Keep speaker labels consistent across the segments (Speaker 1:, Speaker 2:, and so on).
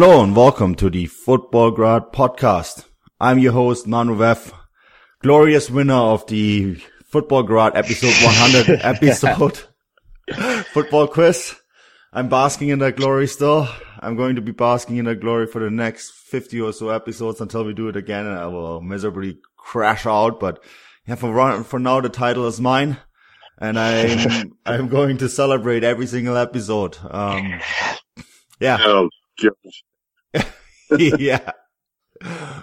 Speaker 1: Hello and welcome to the Futbolgrad podcast. I'm your host, Manu Veth, glorious winner of the Futbolgrad episode 100 episode football quiz. I'm basking in that glory still. I'm going to be basking in that glory for the next 50 or so episodes until we do it again and I will miserably crash out. But yeah, for, for now, the title is mine and I'm, I'm going to celebrate every single episode. Um, yeah.
Speaker 2: Oh, God.
Speaker 1: yeah.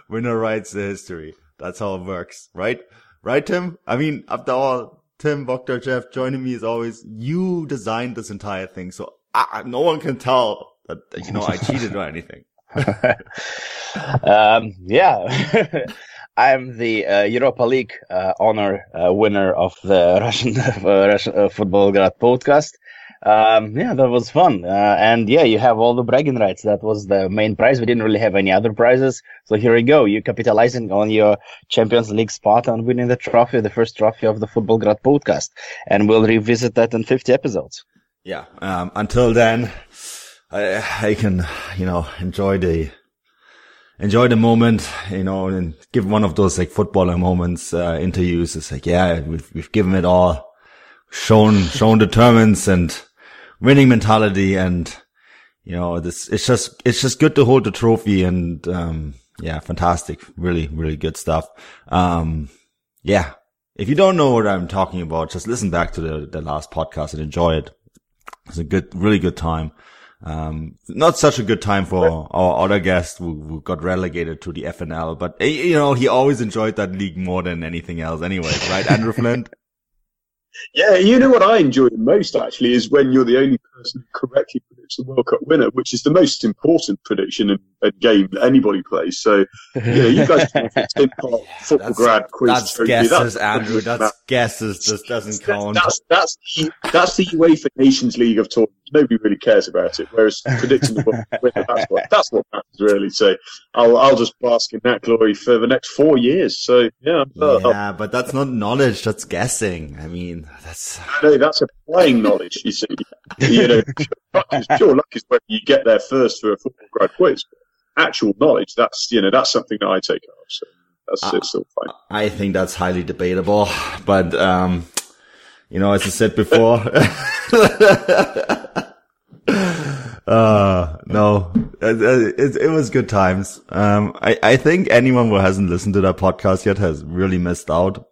Speaker 1: Winner writes the history. That's how it works, right? Right, Tim? I mean, after all, Tim, Dr. Jeff joining me as always. You designed this entire thing, so I, no one can tell that, you know, I cheated or anything.
Speaker 3: um, yeah. I'm the uh, Europa League uh, honor uh, winner of the Russian, Russian uh, Futbolgrad podcast. Um, yeah, that was fun. Uh, and yeah, you have all the bragging rights. That was the main prize. We didn't really have any other prizes. So here we go. You're capitalizing on your Champions League spot and winning the trophy, the first trophy of the Futbolgrad podcast. And we'll revisit that in 50 episodes.
Speaker 1: Yeah. Um, until then, I, I can, you know, enjoy the, enjoy the moment, you know, and give one of those like footballer moments, uh, interviews. It's like, yeah, we've, we've given it all, shown, shown determines and, winning mentality and you know this it's just it's just good to hold the trophy and um yeah fantastic. Really really good stuff. Um yeah. If you don't know what i'm talking about just listen back to the the last podcast and enjoy it. It's a good really good time. Um not such a good time for our other guest who, who got relegated to the fnl but eh, you know he always enjoyed that league more than anything else anyway right andrew flint
Speaker 2: Yeah, you know what I enjoy most actually is when you're the only person who correctly predicts the World Cup winner, which is the most important prediction in a game that anybody plays. So, yeah, you guys can football
Speaker 1: that's,
Speaker 2: grad quiz.
Speaker 1: that's guesses
Speaker 2: That's-
Speaker 1: andrew that's guesses this doesn't count
Speaker 2: That's, that's, the, that's the UEFA Nations League of tournaments. Nobody really cares about it. Whereas predicting the winner, that's what, that's what matters really. So I'll, I'll just bask in that glory for the next four years. So yeah, uh,
Speaker 1: Yeah, but that's not knowledge. That's guessing. I mean, that's
Speaker 2: No, that's applying knowledge, you see. You know, luck is, pure luck is when you get there first for a Futbolgrad quiz. Actual knowledge, that's, you know, that's something that I take off. So that's
Speaker 1: Ah.
Speaker 2: it's still fine.
Speaker 1: I think that's highly debatable. But um, you know, as I said before, uh, no, it, it, it was good times. Um, I I think anyone who hasn't listened to that podcast yet has really missed out.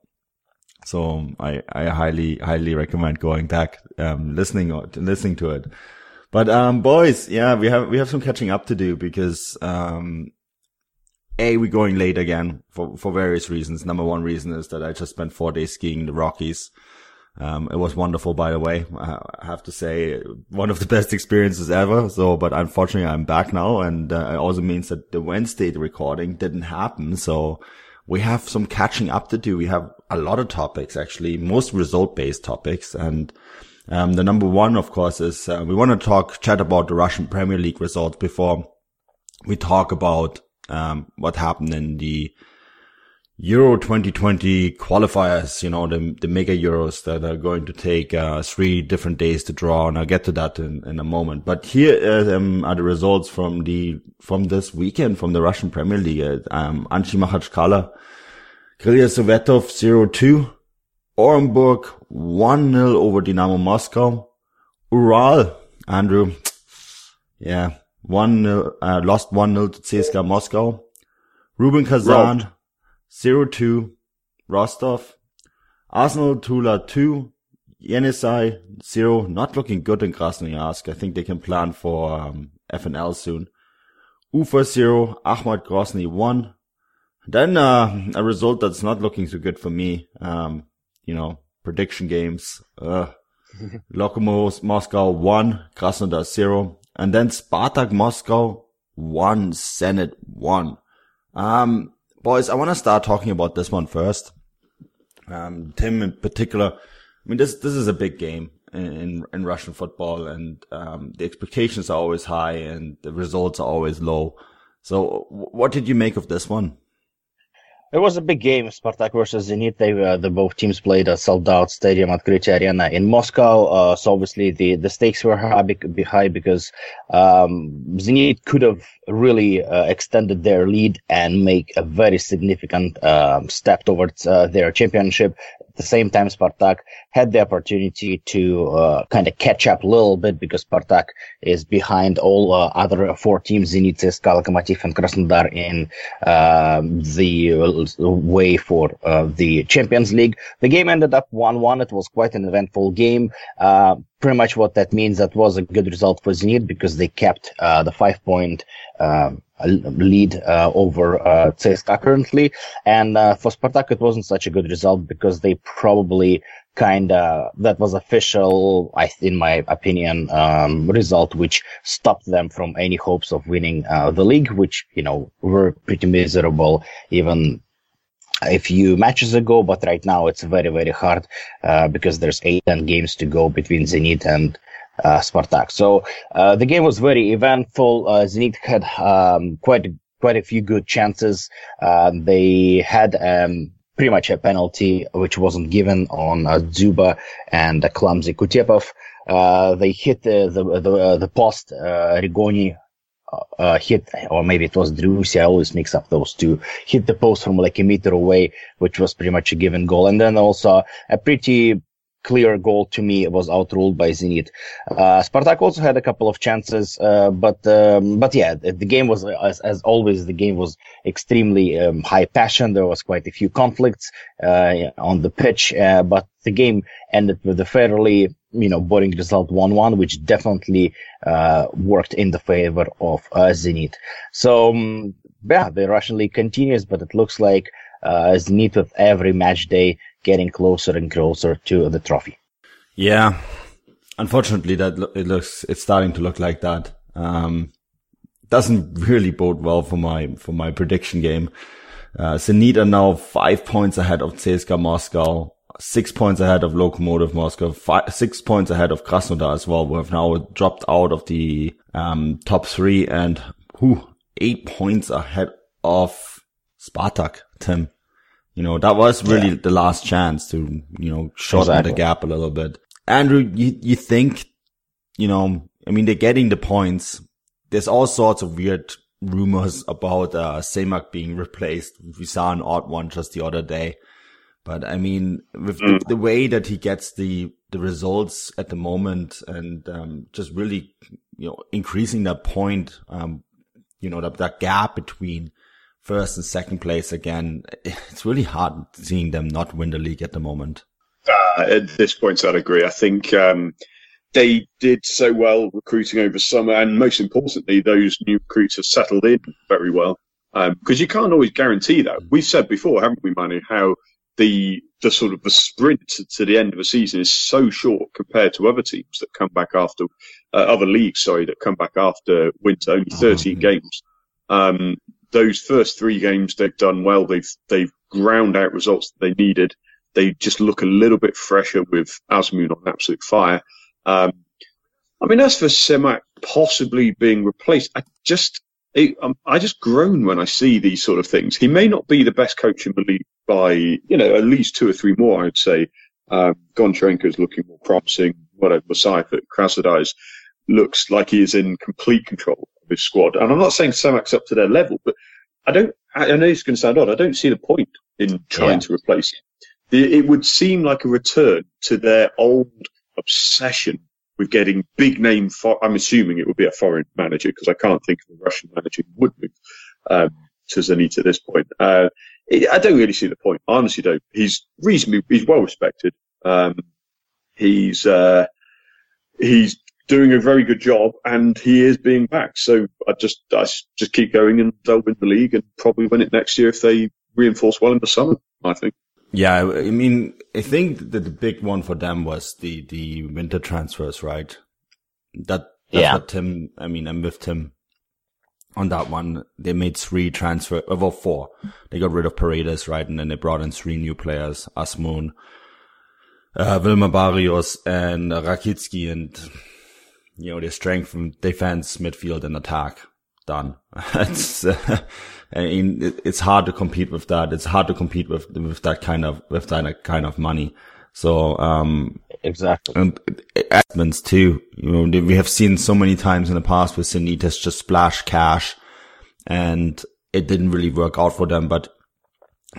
Speaker 1: So I I highly highly recommend going back, um, listening or listening to it. But um, boys, yeah, we have we have some catching up to do because um, a we're going late again for for various reasons. Number one reason is that I just spent four days skiing in the Rockies. Um, it was wonderful, by the way. I have to say, one of the best experiences ever. So, but unfortunately, I'm back now, and uh, it also means that the Wednesday recording didn't happen. So, we have some catching up to do. We have a lot of topics, actually, most result-based topics, and um, the number one, of course, is uh, we want to talk, chat about the Russian Premier League results before we talk about um, what happened in the Euro 2020 qualifiers, you know, the, the mega Euros that are going to take uh, three different days to draw, and I'll get to that in, in a moment. But here uh, um, are the results from the from this weekend from the Russian Premier League. Uh, Um, Anzhi Makhachkala, Sovetov 0-2, Orenburg 1-0 over Dynamo Moscow, Ural, Andrew, yeah, 1-0, uh, lost 1-0 to CSKA Moscow, Rubin Kazan, 0-2, Rostov, Arsenal Tula 2, Yenisei 0, not looking good in Krasnoyarsk. I think they can plan for um, FNL soon. Ufa 0, Akhmat Grozny 1. Then uh, a result that's not looking so good for me. Um, you know, prediction games. Uh, Lokomotiv Moscow 1, Krasnodar 0. And then Spartak Moscow 1, Zenit 1. Um, boys, I want to start talking about this one first. Um, Tim in particular. I mean, this, this is a big game in, in Russian football and, um, the expectations are always high and the results are always low. So what did you make of this one?
Speaker 3: It was a big game, Spartak versus Zenit. They uh, the both teams played a sold-out stadium Otkritie Arena in Moscow. Uh, so obviously the, the stakes were high, high because um, Zenit could have really uh, extended their lead and make a very significant um, step towards uh, their championship. At the same time, Spartak had the opportunity to uh, kind of catch up a little bit because Spartak is behind all uh, other four teams, Zenit, CSKA, Lokomotiv, and Krasnodar in um, the way for uh, the Champions League. The game ended up 1-1. It was quite an eventful game. Uh, pretty much what that means, that was a good result for Zenit because they kept uh, the five point um, lead uh, over uh, CSKA currently. And uh, for Spartak, it wasn't such a good result because they probably kind of that was official, I, in my opinion, um, result which stopped them from any hopes of winning uh, the league, which you know were pretty miserable even a few matches ago. But right now it's very very hard uh, because there's eight and games to go between Zenit and uh, Spartak. So uh, the game was very eventful. Uh, Zenit had um, quite quite a few good chances. Um, they had um, pretty much a penalty which wasn't given on Dzyuba and uh, clumsy Kutepov. Uh, they hit the the the, the post. Uh, Rigoni uh, hit, or maybe it was Driussi. I always mix up those two. Hit the post from like a meter away, which was pretty much a given goal. And then also a pretty clear goal to me was outruled by Zenit. Uh, Spartak also had a couple of chances, uh, but um, but yeah, the, the game was as, as, always the game was extremely um, high passion. There was quite a few conflicts uh, on the pitch, uh, but the game ended with a fairly you know boring result one one, which definitely uh, worked in the favor of uh, Zenit. So um, yeah, the Russian league continues, but it looks like uh, Zenit with every match day getting closer and closer to the trophy.
Speaker 1: Yeah, unfortunately, that lo- it looks it's starting to look like that. Um, doesn't really bode well for my for my prediction game. Uh, Zenit are now five points ahead of CSKA Moscow, six points ahead of Lokomotiv Moscow, five, six points ahead of Krasnodar as well, We have now dropped out of the um, top three, and who eight points ahead of Spartak. Tim, you know, that was really yeah. the last chance to, you know, shorten exactly. the gap a little bit. Andrew, you, you think, you know, I mean, they're getting the points. There's all sorts of weird rumors about, uh, Semak being replaced. We saw an odd one just the other day. But I mean, with mm. the, the, way that he gets the, the results at the moment and, um, just really, you know, increasing that point, um, you know, that, that gap between first and second place again. It's really hard seeing them not win the league at the moment.
Speaker 2: Uh, at this point, I'd agree. I think um, they did so well recruiting over summer, and most importantly, those new recruits have settled in very well. Because um, you can't always guarantee that. We've said before, haven't we, Manu, how the the sort of the sprint to the end of a season is so short compared to other teams that come back after uh, other leagues, sorry, that come back after winter, only 13 mm-hmm. games. Um, those first three games they've done well. They've they've ground out results that they needed. They just look a little bit fresher with Azmoun on absolute fire. Um, I mean, as for Semak possibly being replaced, I just it, um, I just groan when I see these sort of things. He may not be the best coach in the league by you know at least two or three more. I'd say um, Goncharenko is looking more promising. Whatever Musaev for Krasnodar looks like he is in complete control of his squad. And I'm not saying Semak's up to their level, but I don't. I know it's going to sound odd. I don't see the point in trying yeah. to replace him. It would seem like a return to their old obsession with getting big name. For, I'm assuming it would be a foreign manager because I can't think of a Russian manager who would move um, to Zenit at this point. Uh, I don't really see the point. I honestly don't. He's reasonably, he's well respected. Um, he's, uh, he's doing a very good job, and he is being back. So I just I just keep going, and they'll win the league and probably win it next year if they reinforce well in the summer. I think.
Speaker 1: Yeah, I mean, I think that the big one for them was the the winter transfers, right? That that's yeah. what Tim. I mean, I'm with Tim on that one. They made three transfer, uh, well, four. They got rid of Paredes, right, and then they brought in three new players: Azmoun, uh, Wilmer Barrios, and Rakitskiy, and you know, they strengthened defense, midfield, and attack. Done. it's, uh, I mean, it, it's hard to compete with that. It's hard to compete with, with that kind of, with that kind of money. So, um,
Speaker 3: exactly.
Speaker 1: And Edmonds too. You know, we have seen so many times in the past with Sanitas just splash cash and it didn't really work out for them, but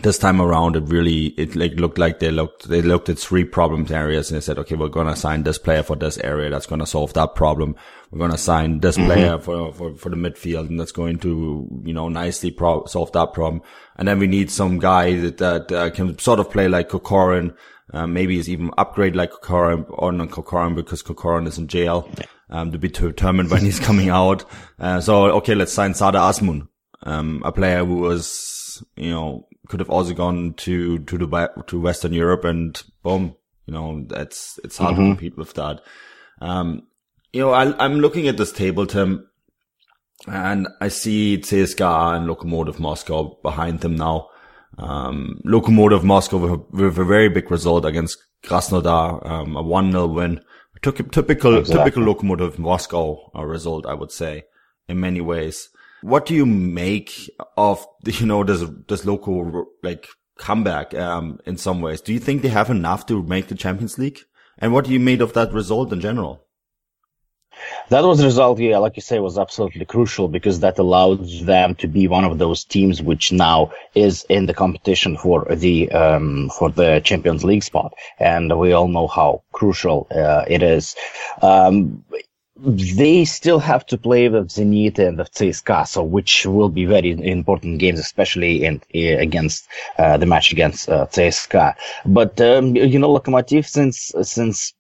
Speaker 1: this time around, it really, it like looked like they looked, they looked at three problems areas and they said, okay, we're going to sign this player for this area. That's going to solve that problem. We're going to sign this mm-hmm. player for, for, for the midfield and that's going to, you know, nicely pro- solve that problem. And then we need some guy that, that uh, can sort of play like Kokorin. Uh, maybe is even upgrade like or not Kokorin because Kokorin is in jail, um, to be determined when he's coming out. Uh, so, okay, let's sign Sardar Azmoun, um, a player who was, you know, could have also gone to to the to Western Europe and boom, you know, that's it's hard mm-hmm. to compete with that. Um, you know, I, I'm looking at this table, Tim, and I see CSKA and Lokomotiv Moscow behind them now. Um, Lokomotiv Moscow with a, with a, very big result against Krasnodar, um, a 1-0 win. Took a typical, exactly. typical Lokomotiv Moscow uh, result, I would say, in many ways. What do you make of you know this this local like comeback um, in some ways? Do you think they have enough to make the Champions League? And what do you made of that result in general?
Speaker 3: That was the result, yeah, like you say, was absolutely crucial because that allowed them to be one of those teams which now is in the competition for the um, for the Champions League spot, and we all know how crucial uh, it is. Um, they still have to play with Zenit and the CSKA, so which will be very important games, especially in, uh, against uh, the match against uh, CSKA. But um, you know, Lokomotiv since since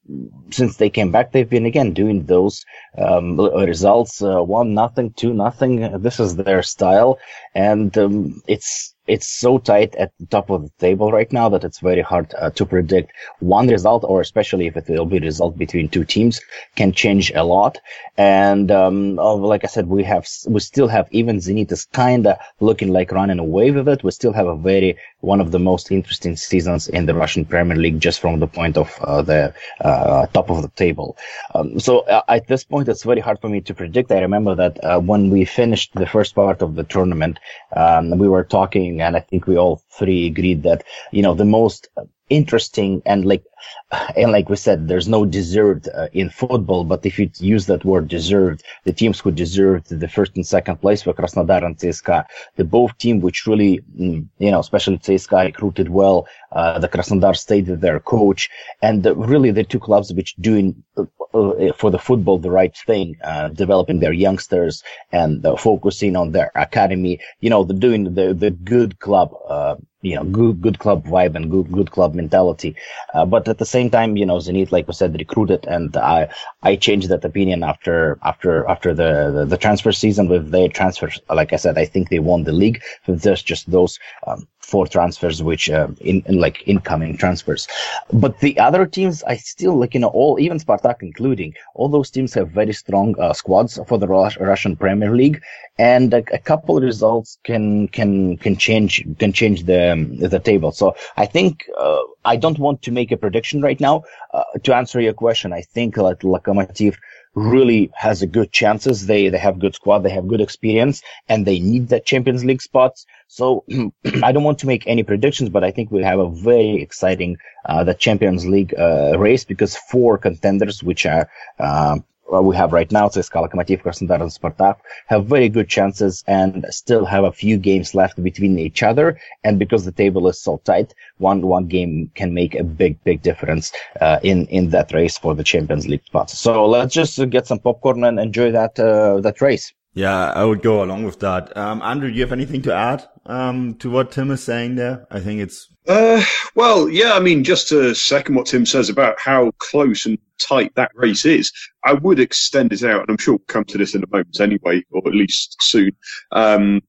Speaker 3: since they came back, they've been again doing those um, results: uh, one nothing, two nothing. This is their style, and um, it's it's so tight at the top of the table right now that it's very hard uh, to predict one result, or especially if it will be a result between two teams, can change a lot. And um, oh, like I said, we have we still have even Zenit is kind of looking like running away with it. We still have a very one of the most interesting seasons in the Russian Premier League, just from the point of uh, the uh, top of the table. Um, so uh, at this point, it's very hard for me to predict. I remember that uh, when we finished the first part of the tournament, um, we were talking, and I think we all three agreed that you know the most interesting and like and like we said there's no deserved uh, in football but if you use that word deserved the teams who deserved the first and second place were Krasnodar and CSKA the both team which really mm, you know especially CSKA recruited well uh, the Krasnodar stayed with their coach and the, really the two clubs which doing uh, uh for the football the right thing uh, developing their youngsters and uh, focusing on their academy you know doing the the good club you know, good, good club vibe and good, good club mentality. Uh, but at the same time, you know, Zenit, like we said, recruited and I, I changed that opinion after, after, after the, the, the transfer season with their transfers. Like I said, I think they won the league with just, just those, um, four transfers, which uh, in, in, like incoming transfers. But the other teams, I still like you know all even Spartak including all those teams have very strong uh, squads for the Russian Premier League, and a, a, couple of results can can can change can change the um, the table. So I think uh, I don't want to make a prediction right now. Uh, to answer your question, I think like Lokomotiv really has a good chances. They they have good squad, they have good experience, and they need that Champions League spots. So I don't want to make any predictions, but I think we'll have a very exciting uh, the Champions League uh, race because four contenders, which are uh, we have right now, CSKA, Lokomotiv, Krasnodar, and Spartak, have very good chances and still have a few games left between each other. And because the table is so tight, one one game can make a big, big difference uh, in in that race for the Champions League spot. So let's just get some popcorn and enjoy that uh, that race.
Speaker 1: Yeah, I would go along with that. Um, Andrew, do you have anything to add um, to what Tim is saying there? I think it's.
Speaker 2: Uh, well, yeah, I mean, just to second what Tim says about how close and tight that race is, I would extend it out, and I'm sure we'll come to this in a moment anyway, or at least soon. Um,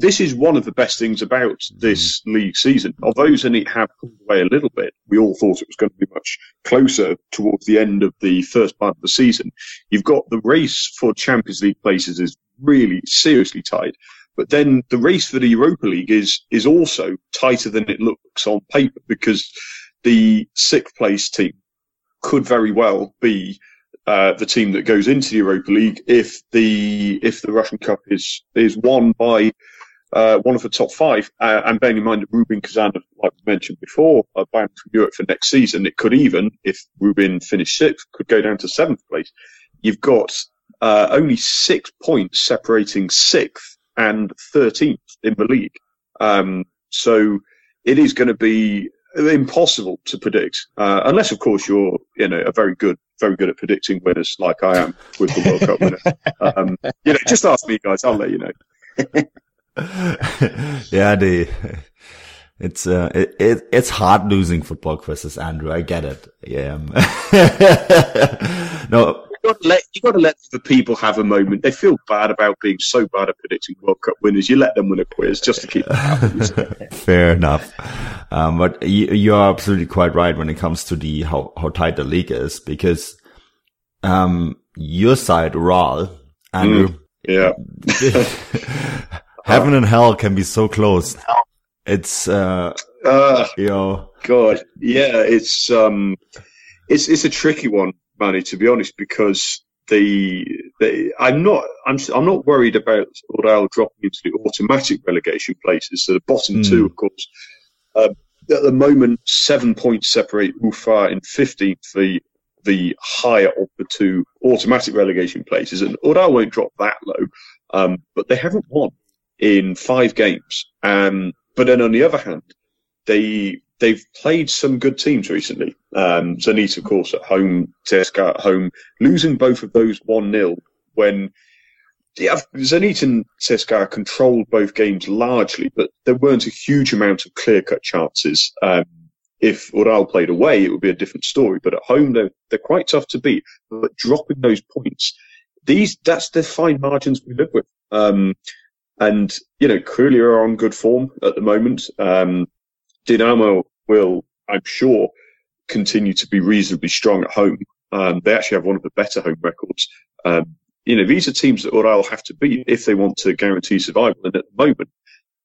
Speaker 2: this is one of the best things about this league season. Although Zenit have pulled away a little bit, we all thought it was going to be much closer towards the end of the first part of the season. You've got the race for Champions League places is really seriously tight. But then the race for the Europa League is, is also tighter than it looks on paper because the sixth place team could very well be uh, the team that goes into the Europa League if the if the Russian Cup is is won by uh, one of the top five. Uh, and bearing in mind that Rubin Kazan, like we mentioned before, are banned from Europe for next season, it could even, if Rubin finished sixth, could go down to seventh place. You've got uh, only six points separating sixth and 13th in the league. Um, so it is going to be impossible to predict, uh, unless, of course, you're you know a very good, very good at predicting winners, like I am with the World Cup winner. Um, you know, just ask me, guys. I'll let you know.
Speaker 1: yeah, the it's uh, it, it, it's hard losing football quizzes, Andrew. I get it. Yeah. no.
Speaker 2: You got to let you got to let the people have a moment. They feel bad about being so bad at predicting World Cup winners. You let them win a quiz just to keep them happy.
Speaker 1: Fair enough. Um, but you, you are absolutely quite right when it comes to the how how tight the league is because um your side, Ural, Andrew. Mm,
Speaker 2: yeah.
Speaker 1: Heaven and hell can be so close. It's uh, uh you know,
Speaker 2: God, yeah, it's um, it's it's a tricky one, Manny, to be honest, because the, the I'm not I'm I'm not worried about Ural dropping into the automatic relegation places. So the bottom mm. two, of course. Uh, at the moment, seven points separate Ufa in 15th, the the higher of the two automatic relegation places, and Ural won't drop that low. Um, but they haven't won in five games. Um, but then on the other hand, they they've played some good teams recently. Um, Zenit, of course, at home, CSKA at home, losing both of those one 0 when yeah, Zenit and CSKA controlled both games largely, but there weren't a huge amount of clear cut chances. Um, if Ural played away, it would be a different story. But at home, they're, they're quite tough to beat. But dropping those points, these that's the fine margins we live with. Um, and, you know, clearly are on good form at the moment. Um, Dinamo will, I'm sure, continue to be reasonably strong at home. Um, they actually have one of the better home records. Um, you know, these are teams that Ural have to beat if they want to guarantee survival. And at the moment,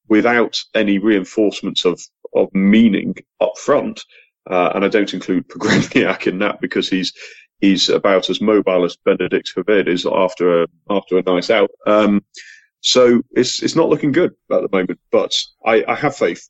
Speaker 2: without any reinforcements of, of meaning up front, uh, and I don't include Pogrebnyak in that because he's, he's about as mobile as Benedikt Höwedes is after a, after a nice out. Um, so it's it's not looking good at the moment, but I, I have faith.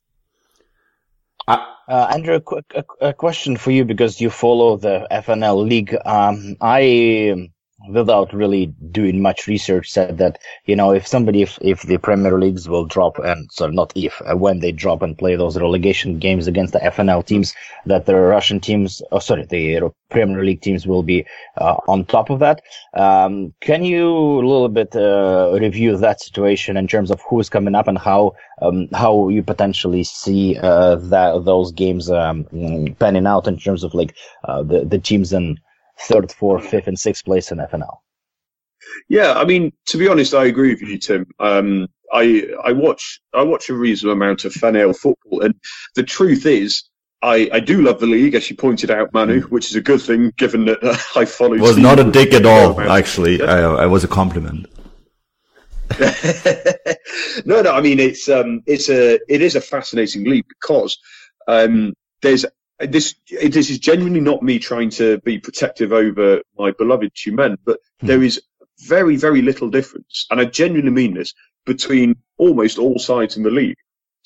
Speaker 3: Uh, Andrew, a, quick, a, a, question for you because you follow the FNL league. Um, I without really doing much research, said that you know if somebody if, if the Premier Leagues will drop and sorry not if uh, when they drop and play those relegation games against the FNL teams, that the Russian teams, oh sorry, the Premier League teams will be uh, on top of that. Um, can you a little bit uh, review that situation in terms of who's coming up and how um, how you potentially see uh, that those games um, panning out in terms of like uh, the the teams in third, fourth, fifth, and sixth place in FNL.
Speaker 2: Yeah, I mean, to be honest, I agree with you, Tim. Um, I I watch I watch a reasonable amount of FNL football, and the truth is, I, I do love the league, as you pointed out, Manu, mm. which is a good thing given that uh, I follow.
Speaker 1: It was not a dig at all, actually. Yeah. I, I was a compliment.
Speaker 2: no, no. I mean, it's um, it's a it is a fascinating league because um, there's this this is genuinely not me trying to be protective over my beloved Tyumen, but hmm. there is very very little difference, and I genuinely mean this between almost all sides in the league.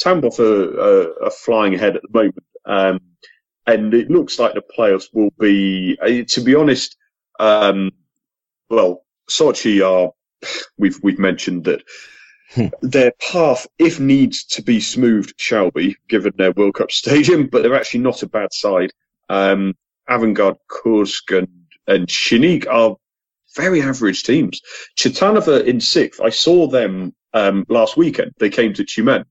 Speaker 2: Tambov are, are, are flying ahead at the moment, um, and it looks like the playoffs will be. Uh, to be honest, um, well, Sochi are. We've we've mentioned that. Their path, if needs to be smoothed, shall be, given their World Cup stadium, but they're actually not a bad side. Um, Avangard, Kursk, and, and Shinik are very average teams. Chertanovo in sixth, I saw them um, last weekend. They came to Tyumen.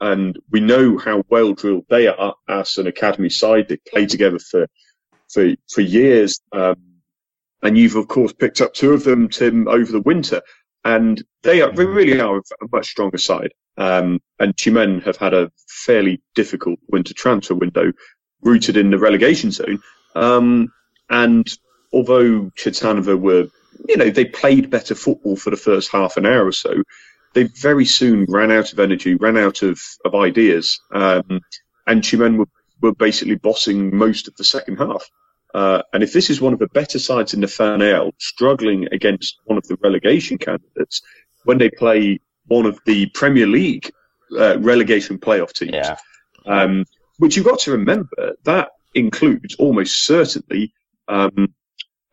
Speaker 2: And we know how well drilled they are as an academy side. They play together for for for years. Um, and you've of course picked up two of them, Tim, over the winter, and they are they really are a much stronger side. Um, and Tyumen have had a fairly difficult winter transfer window, rooted in the relegation zone. Um, and although Chertanovo were, you know, they played better football for the first half an hour or so, they very soon ran out of energy, ran out of, of ideas, um, and Tyumen were, were basically bossing most of the second half. Uh, and if this is one of the better sides in the FNL, struggling against one of the relegation candidates, when they play one of the Premier League uh, relegation playoff teams,
Speaker 3: Yeah.
Speaker 2: um, which you've got to remember that includes almost certainly um,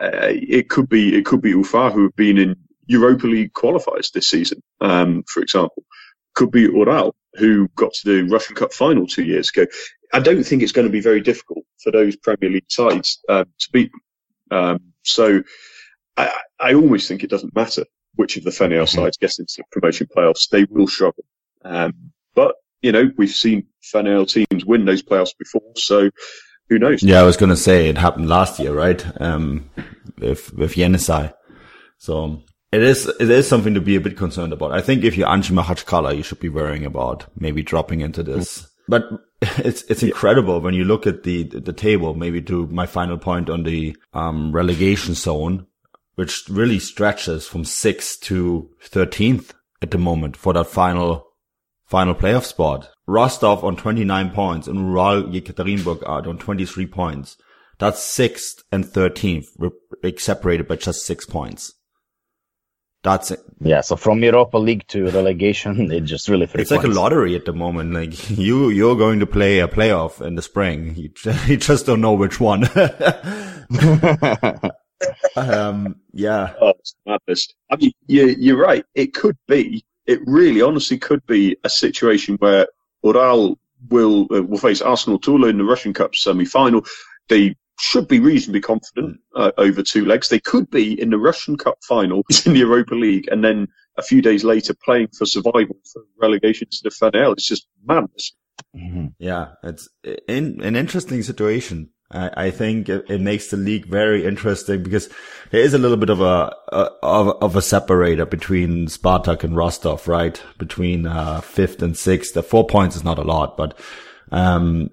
Speaker 2: uh, it could be it could be Ufa who have been in Europa League qualifiers this season, um, for example. Could be Ural who got to the Russian Cup final two years ago. I don't think it's going to be very difficult for those Premier League sides um, to beat them. Um, so I, I almost think it doesn't matter which of the FNL sides gets into the promotion playoffs. They will struggle. Um, but, you know, we've seen FNL teams win those playoffs before, so who knows?
Speaker 1: Yeah, I was gonna say it happened last year, right? Um, with with Yenisei. So it is it is something to be a bit concerned about. I think if you're Anzhi Makhachkala, you should be worrying about maybe dropping into this. But it's it's incredible when you look at the the table. Maybe to my final point on the um, relegation zone, which really stretches from sixth to thirteenth at the moment for that final final playoff spot. Rostov on 29 points and Ural Yekaterinburg are on 23 points. That's sixth and 13th, separated by just six points. That's it.
Speaker 3: Yeah. So from Europa League to relegation, it just really three
Speaker 1: It's like a lottery at the moment. Like you, you're going to play a playoff in the spring. You, you just don't know which one. um, yeah.
Speaker 2: Oh, it's madness. I mean, you, you're right. It could be, it really honestly could be a situation where Ural will, uh, will face Arsenal Tula in the Russian Cup semi-final. They should be reasonably confident uh, over two legs. They could be in the Russian Cup final, in the Europa League, and then a few days later playing for survival for relegation to the FNL. It's just madness.
Speaker 3: Mhm.
Speaker 1: Yeah, it's in, an interesting situation. I, I think it, it makes the league very interesting because there is a little bit of a, a of, of a separator between Spartak and Rostov, right? Between uh, fifth and sixth. The four points is not a lot, but um,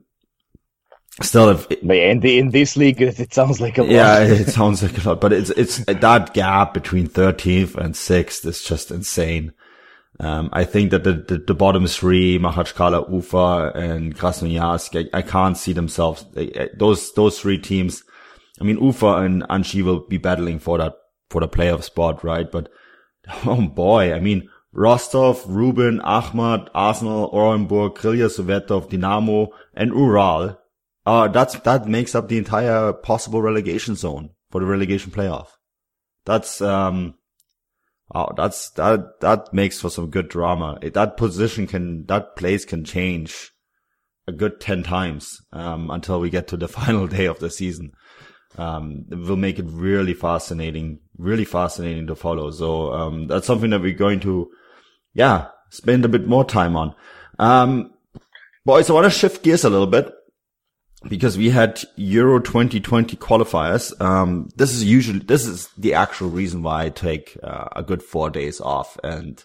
Speaker 1: still, if
Speaker 3: But in the in this league, it, it sounds like a lot.
Speaker 1: yeah, it sounds like a lot, but it's it's that gap between 13th and 6th is just insane. Um, I think that the, the, the bottom three, Makhachkala, Ufa, and Krasnoyarsk, I, I can't see themselves. they- Those those three teams. I mean, Ufa and Anzhi will be battling for that for the playoff spot, right? But oh boy, I mean, Rostov, Rubin, Akhmat, Arsenal, Orenburg, Krylia Sovetov, Dinamo, and Ural. Uh, that's, that makes up the entire possible relegation zone for the relegation playoff. That's, um, oh, that's, that, that makes for some good drama. It, that position can, that place can change a good 10 times, um, until we get to the final day of the season. Um, it will make it really fascinating, really fascinating to follow. So, um, that's something that we're going to, yeah, spend a bit more time on. Um, boys, I want to shift gears a little bit because we had Euro 2020 qualifiers. Um, this is usually, this is the actual reason why I take uh, a good four days off and,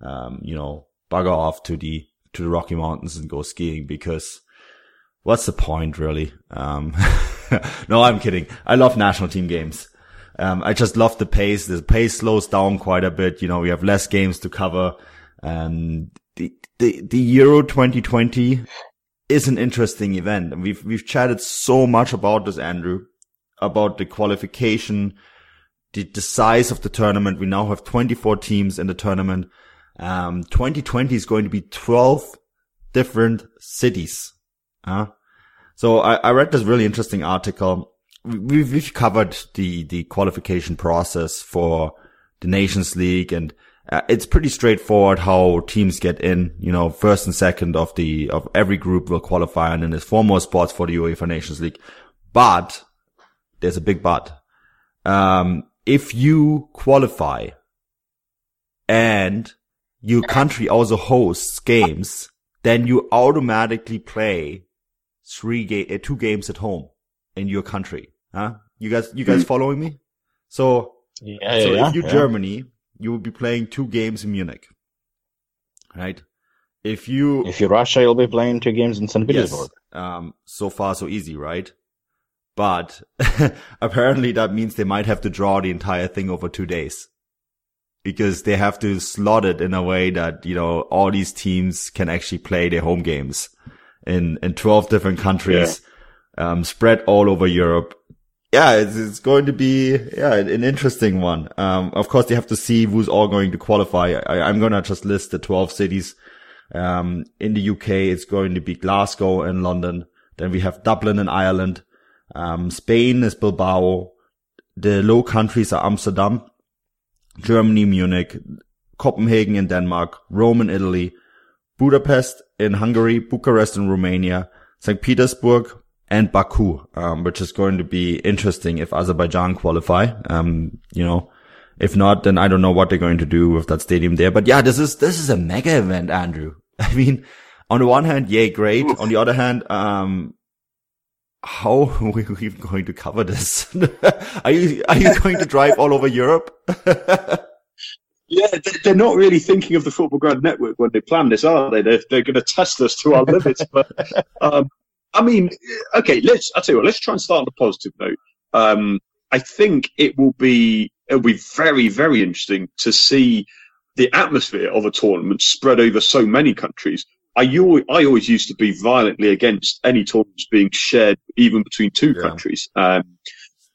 Speaker 1: um, you know, bugger off to the, to the Rocky Mountains and go skiing because what's the point really? Um, no, I'm kidding. I love national team games. Um, I just love the pace. The pace slows down quite a bit. You know, we have less games to cover. Um, the, the, the Euro 2020 is an interesting event. And we've, we've chatted so much about this, Andrew, about the qualification, the, the size of the tournament. We now have 24 teams in the tournament. Um, 2020 is going to be 12 different cities. Uh, so I, I read this really interesting article. We've, we've covered the, the qualification process for the Nations League and uh, it's pretty straightforward how teams get in. You know, first and second of the, of every group will qualify and then there's four more spots for the UEFA Nations League. But there's a big but. Um, if you qualify and your country also hosts games, then you automatically play three ga- uh, two games at home in your country. Huh? You guys, you guys following me? So,
Speaker 3: Yeah,
Speaker 1: so
Speaker 3: yeah,
Speaker 1: if you're
Speaker 3: yeah.
Speaker 1: Germany, you will be playing two games in Munich, right? If you,
Speaker 3: If you're Russia, you'll be playing two games in St. Petersburg.
Speaker 1: Yes. Um, so far so easy, right? But apparently that means they might have to draw the entire thing over two days because they have to slot it in a way that, you know, all these teams can actually play their home games in, in 12 different countries, um, spread all over Europe. Yeah, it's, it's going to be, yeah, an interesting one. Um, of course you have to see who's all going to qualify. I, I'm going to just list the 12 cities. Um, in the UK, it's going to be Glasgow and London. Then we have Dublin and Ireland. Um, Spain is Bilbao. The Low Countries are Amsterdam, Germany, Munich, Copenhagen in Denmark, Rome in Italy, Budapest in Hungary, Bucharest in Romania, St. Petersburg, and Baku, um, which is going to be interesting if Azerbaijan qualify. Um, you know, if not, then I don't know what they're going to do with that stadium there. But yeah, this is, this is a mega event, Andrew. I mean, on the one hand, yay, great. On the other hand, um, how are we even going to cover this? are you, are you going to drive all over Europe?
Speaker 2: Yeah, they- they're not really thinking of the Futbolgrad Network when they plan this, are they? They're, they're going to test us to our limits. But um, I mean, okay, let's. I tell you what. Let's try and start on a positive note. Um, I think it will be it'll be very very interesting to see the atmosphere of a tournament spread over so many countries. I always, I always used to be violently against any tournaments being shared even between two
Speaker 1: Yeah.
Speaker 2: countries, um,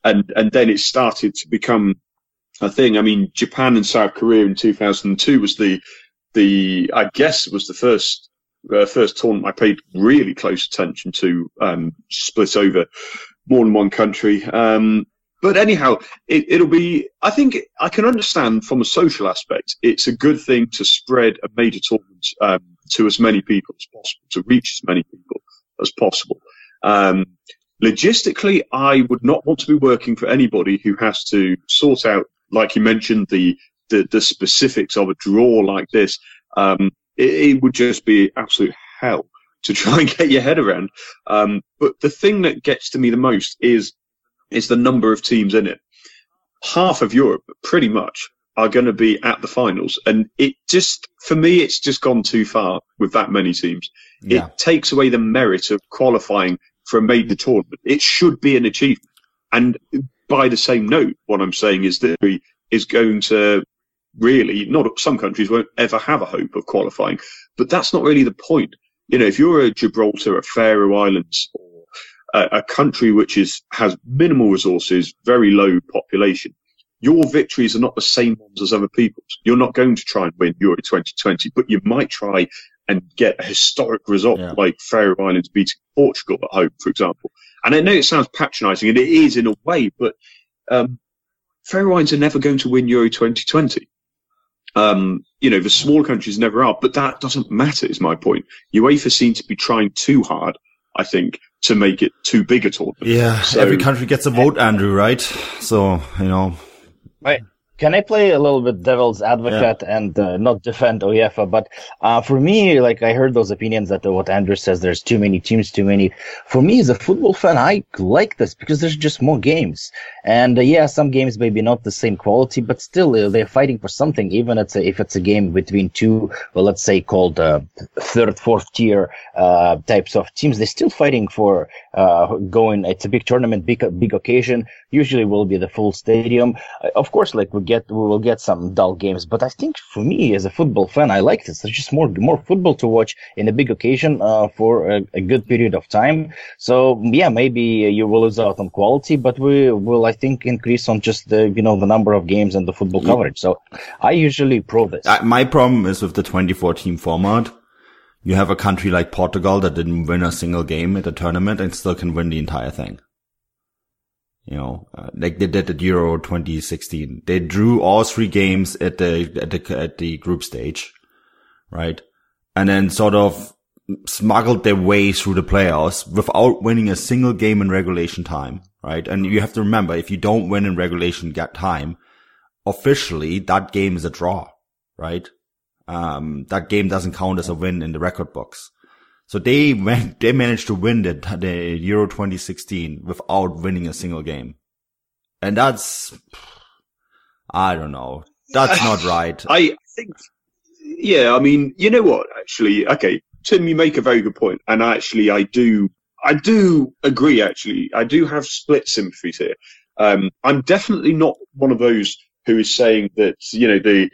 Speaker 2: and and then it started to become a thing. I mean, Japan and South Korea in 2002 was the the I guess it was the first uh, first tournament I paid really close attention to, um, split over more than one country. Um, but anyhow, it, it'll be. I think I can understand from a social aspect. It's a good thing to spread a major tournament um, to as many people as possible, to reach as many people as possible. Um, logistically, I would not want to be working for anybody who has to sort out, like you mentioned, the the, the specifics of a draw like this. Um, it, it would just be absolute hell to try and get your head around. Um, but the thing that gets to me the most is is the number of teams in it. Half of Europe, pretty much, are going to be at the finals, and it just for me, it's just gone too far with that many teams.
Speaker 1: Yeah.
Speaker 2: It takes away the merit of qualifying for a major tournament. It should be an achievement. And by the same note, what I'm saying is that we is going to really not some countries won't ever have a hope of qualifying, but that's not really the point. You know, if you're a Gibraltar, a Faroe Islands, or a, a country which is has minimal resources, very low population, your victories are not the same ones as other people's. You're not going to try and win Euro 2020, but you might try and get a historic result
Speaker 1: Yeah.
Speaker 2: like Faroe Islands beating Portugal at home, for example. And I know it sounds patronising, and it is in a way, but um, Faroe Islands are never going to win Euro 2020. Um, you know, the smaller countries never are, but that doesn't matter, is my point. UEFA seem to be trying too hard, I think, to make it too big a tournament.
Speaker 1: Yeah.
Speaker 2: So-
Speaker 1: Every country gets a vote, Andrew, right? So, you know,
Speaker 3: Right. Can I play a little bit devil's advocate and uh, not defend UEFA? But uh, for me, like I heard those opinions that uh, what Andrew says, there's too many teams, too many. For me, as a football fan, I like this because there's just more games. And uh, yeah, some games maybe not the same quality, but still uh, they're fighting for something. Even it's a, if it's a game between two, well, let's say called uh, third, fourth tier uh, types of teams, they're still fighting for uh, going. It's a big tournament, big big occasion. Usually will be the full stadium. Uh, Of course, like we get, we will get some dull games, but I think for me as a football fan, I like this. There's just more, more football to watch in a big occasion, uh, for a, a good period of time. So yeah, maybe you will lose out on quality, but we will, I think, increase on just the, you know, the number of games and the football coverage. So I usually pro this.
Speaker 1: Uh, my problem is with the 24 team format. You have a country like Portugal that didn't win a single game at the tournament and still can win the entire thing. You know, uh, like they did at Euro 2016. They drew all three games at the, at the, at the group stage, right? And then sort of smuggled their way through the playoffs without winning a single game in regulation time, right? And you have to remember, if you don't win in regulation time, officially that game is a draw, right? Um, that game doesn't count as a win in the record books. So they went, they managed to win the, the Euro 2016 without winning a single game. And that's, I don't know. That's not right.
Speaker 2: I think, yeah, I mean, you know what, actually, okay, Tim, you make a very good point, and actually, I do, I do agree. Actually, I do have split sympathies here. Um, I'm definitely not one of those who is saying that you know the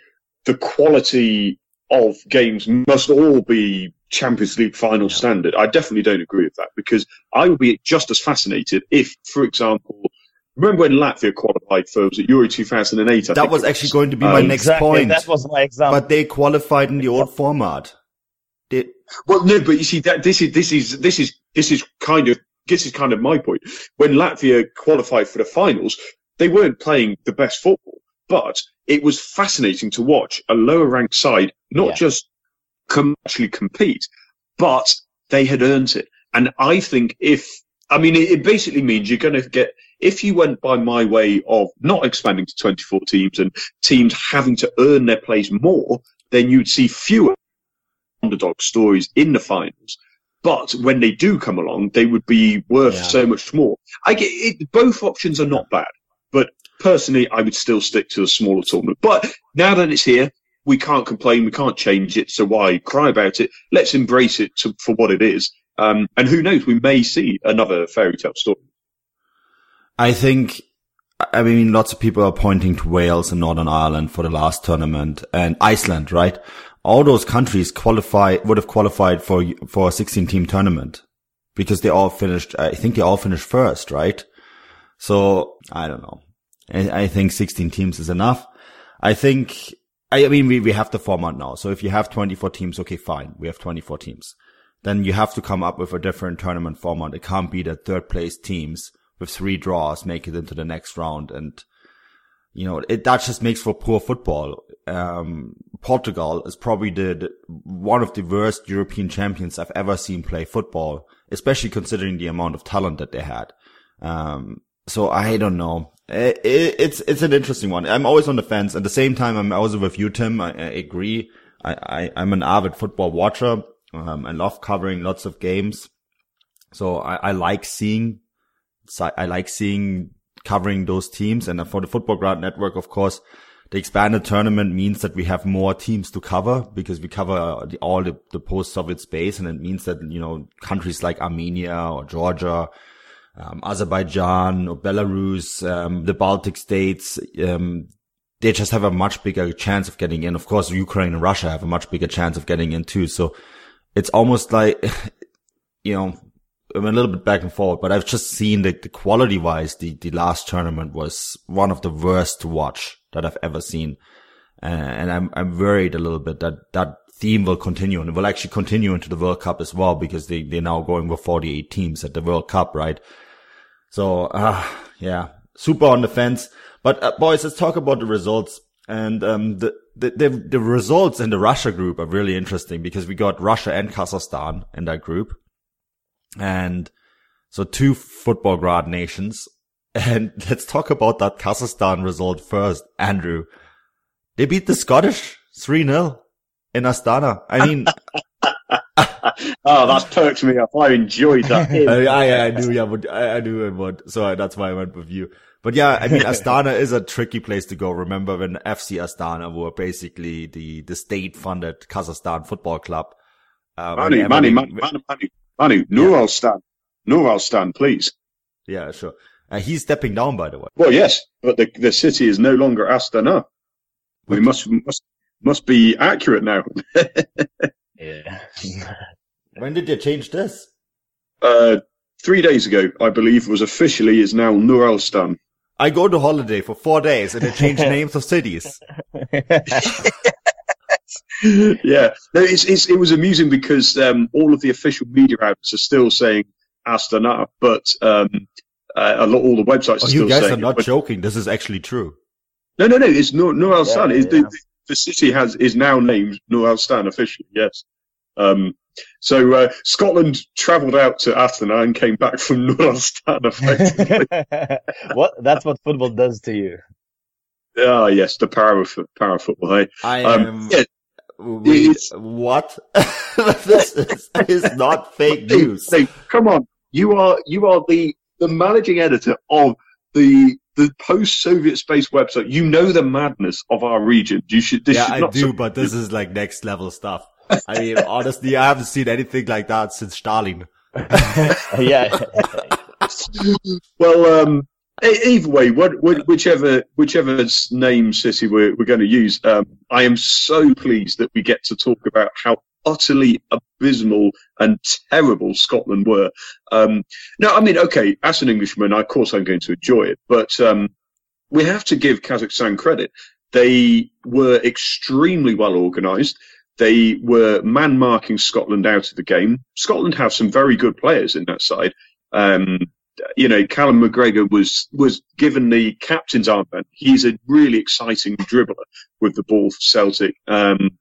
Speaker 2: the quality of games must all be Champions League final yeah. standard. I definitely don't agree with that because I would be just as fascinated if, for example, remember when Latvia qualified for was it Euro 2008?
Speaker 1: I that was actually going to be my um, next
Speaker 3: exactly,
Speaker 1: point.
Speaker 3: That was my example.
Speaker 1: But they qualified in the old format.
Speaker 2: They... Well, no, but you see that this is this is this is this is kind of this is kind of my point. When Latvia qualified for the finals, they weren't playing the best football, but it was fascinating to watch a lower ranked side not yeah. just com- actually compete, but they had earned it. And I think if I mean, it, it basically means you're going to get, if you went by my way of not expanding to 24 teams and teams having to earn their place more, then you'd see fewer underdog stories in the finals. But when they do come along, they would be worth yeah. so much more. I get it, both options are not bad, but personally, I would still stick to a smaller tournament. But now that it's here, we can't complain, we can't change it, so why cry about it? Let's embrace it to, for what it is. Um, and who knows, we may see another fairy tale story.
Speaker 1: I think, I mean, lots of people are pointing to Wales and Northern Ireland for the last tournament and Iceland, right? All those countries qualify, would have qualified for, for a 16 team tournament because they all finished, I think they all finished first, right? So I don't know. I, I think 16 teams is enough. I think, I mean, we, we have the format now. So if you have 24 teams, okay, fine. We have 24 teams then you have to come up with a different tournament format. It can't be that third place teams with three draws make it into the next round. And, you know, it, that just makes for poor football. Um, Portugal is probably the, the, one of the worst European champions I've ever seen play football, especially considering the amount of talent that they had. Um, so I don't know. It, it, it's, it's an interesting one. I'm always on the fence. At the same time, I'm also with you, Tim. I, I agree. I, I, I'm an avid football watcher. Um, I love covering lots of games. So I, I like seeing, I like seeing covering those teams. And for the Futbolgrad Network, of course, the expanded tournament means that we have more teams to cover because we cover all the, the post-Soviet space. And it means that, you know, countries like Armenia or Georgia, um, Azerbaijan or Belarus, um, the Baltic states, um, they just have a much bigger chance of getting in. Of course, Ukraine and Russia have a much bigger chance of getting in too. So it's almost like, you know, I'm a little bit back and forth, but I've just seen that the quality wise, the, the last tournament was one of the worst to watch that I've ever seen. Uh, and I'm, I'm worried a little bit that that theme will continue and it will actually continue into the World Cup as well because they, they're now going with 48 teams at the World Cup, right? So, uh, yeah, super on the fence. But uh, boys, let's talk about the results. And um, the, the, the the results in the Russia group are really interesting because we got Russia and Kazakhstan in that group, and so two Futbolgrad nations. And let's talk about that Kazakhstan result first, Andrew. They beat the Scottish 3-0 in Astana. I mean,
Speaker 2: oh, that's perked me up. I enjoyed that.
Speaker 1: I, I, I knew, yeah, but I, I knew it would. So that's why I went with you. But yeah, I mean, Astana is a tricky place to go. Remember when FC Astana were basically the, the state funded Kazakhstan football club.
Speaker 2: Uh, money, money, money, money, money, money. Nur Sultan. Nur Sultan, please.
Speaker 1: Yeah, sure. Uh, he's stepping down, by the way.
Speaker 2: Well, yes, but the, the city is no longer Astana. We must, must, must be accurate now.
Speaker 3: Yeah.
Speaker 1: when did you change this?
Speaker 2: Uh, three days ago, I believe, was officially is now Nur Sultan.
Speaker 1: I go to holiday for four days and they change names of cities.
Speaker 2: yeah, no, it's, it's, it was amusing because um, all of the official media outlets are still saying Astana, but um, uh, lot, all the websites.
Speaker 1: Oh,
Speaker 2: you
Speaker 1: guys
Speaker 2: are
Speaker 1: not but, joking. This is actually true.
Speaker 2: No, no, no. It's Nur, Nur Sultan. Yeah, yeah. the, the, city has is now named Nur Sultan officially. Yes. Um, so uh, Scotland travelled out to Astana and came back from Nur Effectively,
Speaker 3: what? That's what football does to you.
Speaker 2: Ah, yes, the power of power of football. Hey,
Speaker 1: I
Speaker 2: Um,
Speaker 1: am.
Speaker 2: yeah,
Speaker 1: we-
Speaker 2: it's-
Speaker 1: what? this is, is not fake news.
Speaker 2: hey, come on, you are you are the the managing editor of the the post-Soviet space website. You know the madness of our region. You should. This
Speaker 1: yeah,
Speaker 2: should
Speaker 1: I
Speaker 2: not
Speaker 1: do, but this is like next level stuff. I mean, honestly, I haven't seen anything like that since Stalin.
Speaker 3: yeah.
Speaker 2: Well, um, e- either way, what, what, whichever whichever name city we're, we're going to use, um, I am so pleased that we get to talk about how utterly abysmal and terrible Scotland were. Um, no, I mean, okay, as an Englishman, of course I'm going to enjoy it, but um, we have to give Kazakhstan credit. They were extremely well organised. They were man marking Scotland out of the game. Scotland have some very good players in that side. Um, you know, Callum McGregor was was given the captain's armband. He's a really exciting dribbler with the ball for Celtic. Um,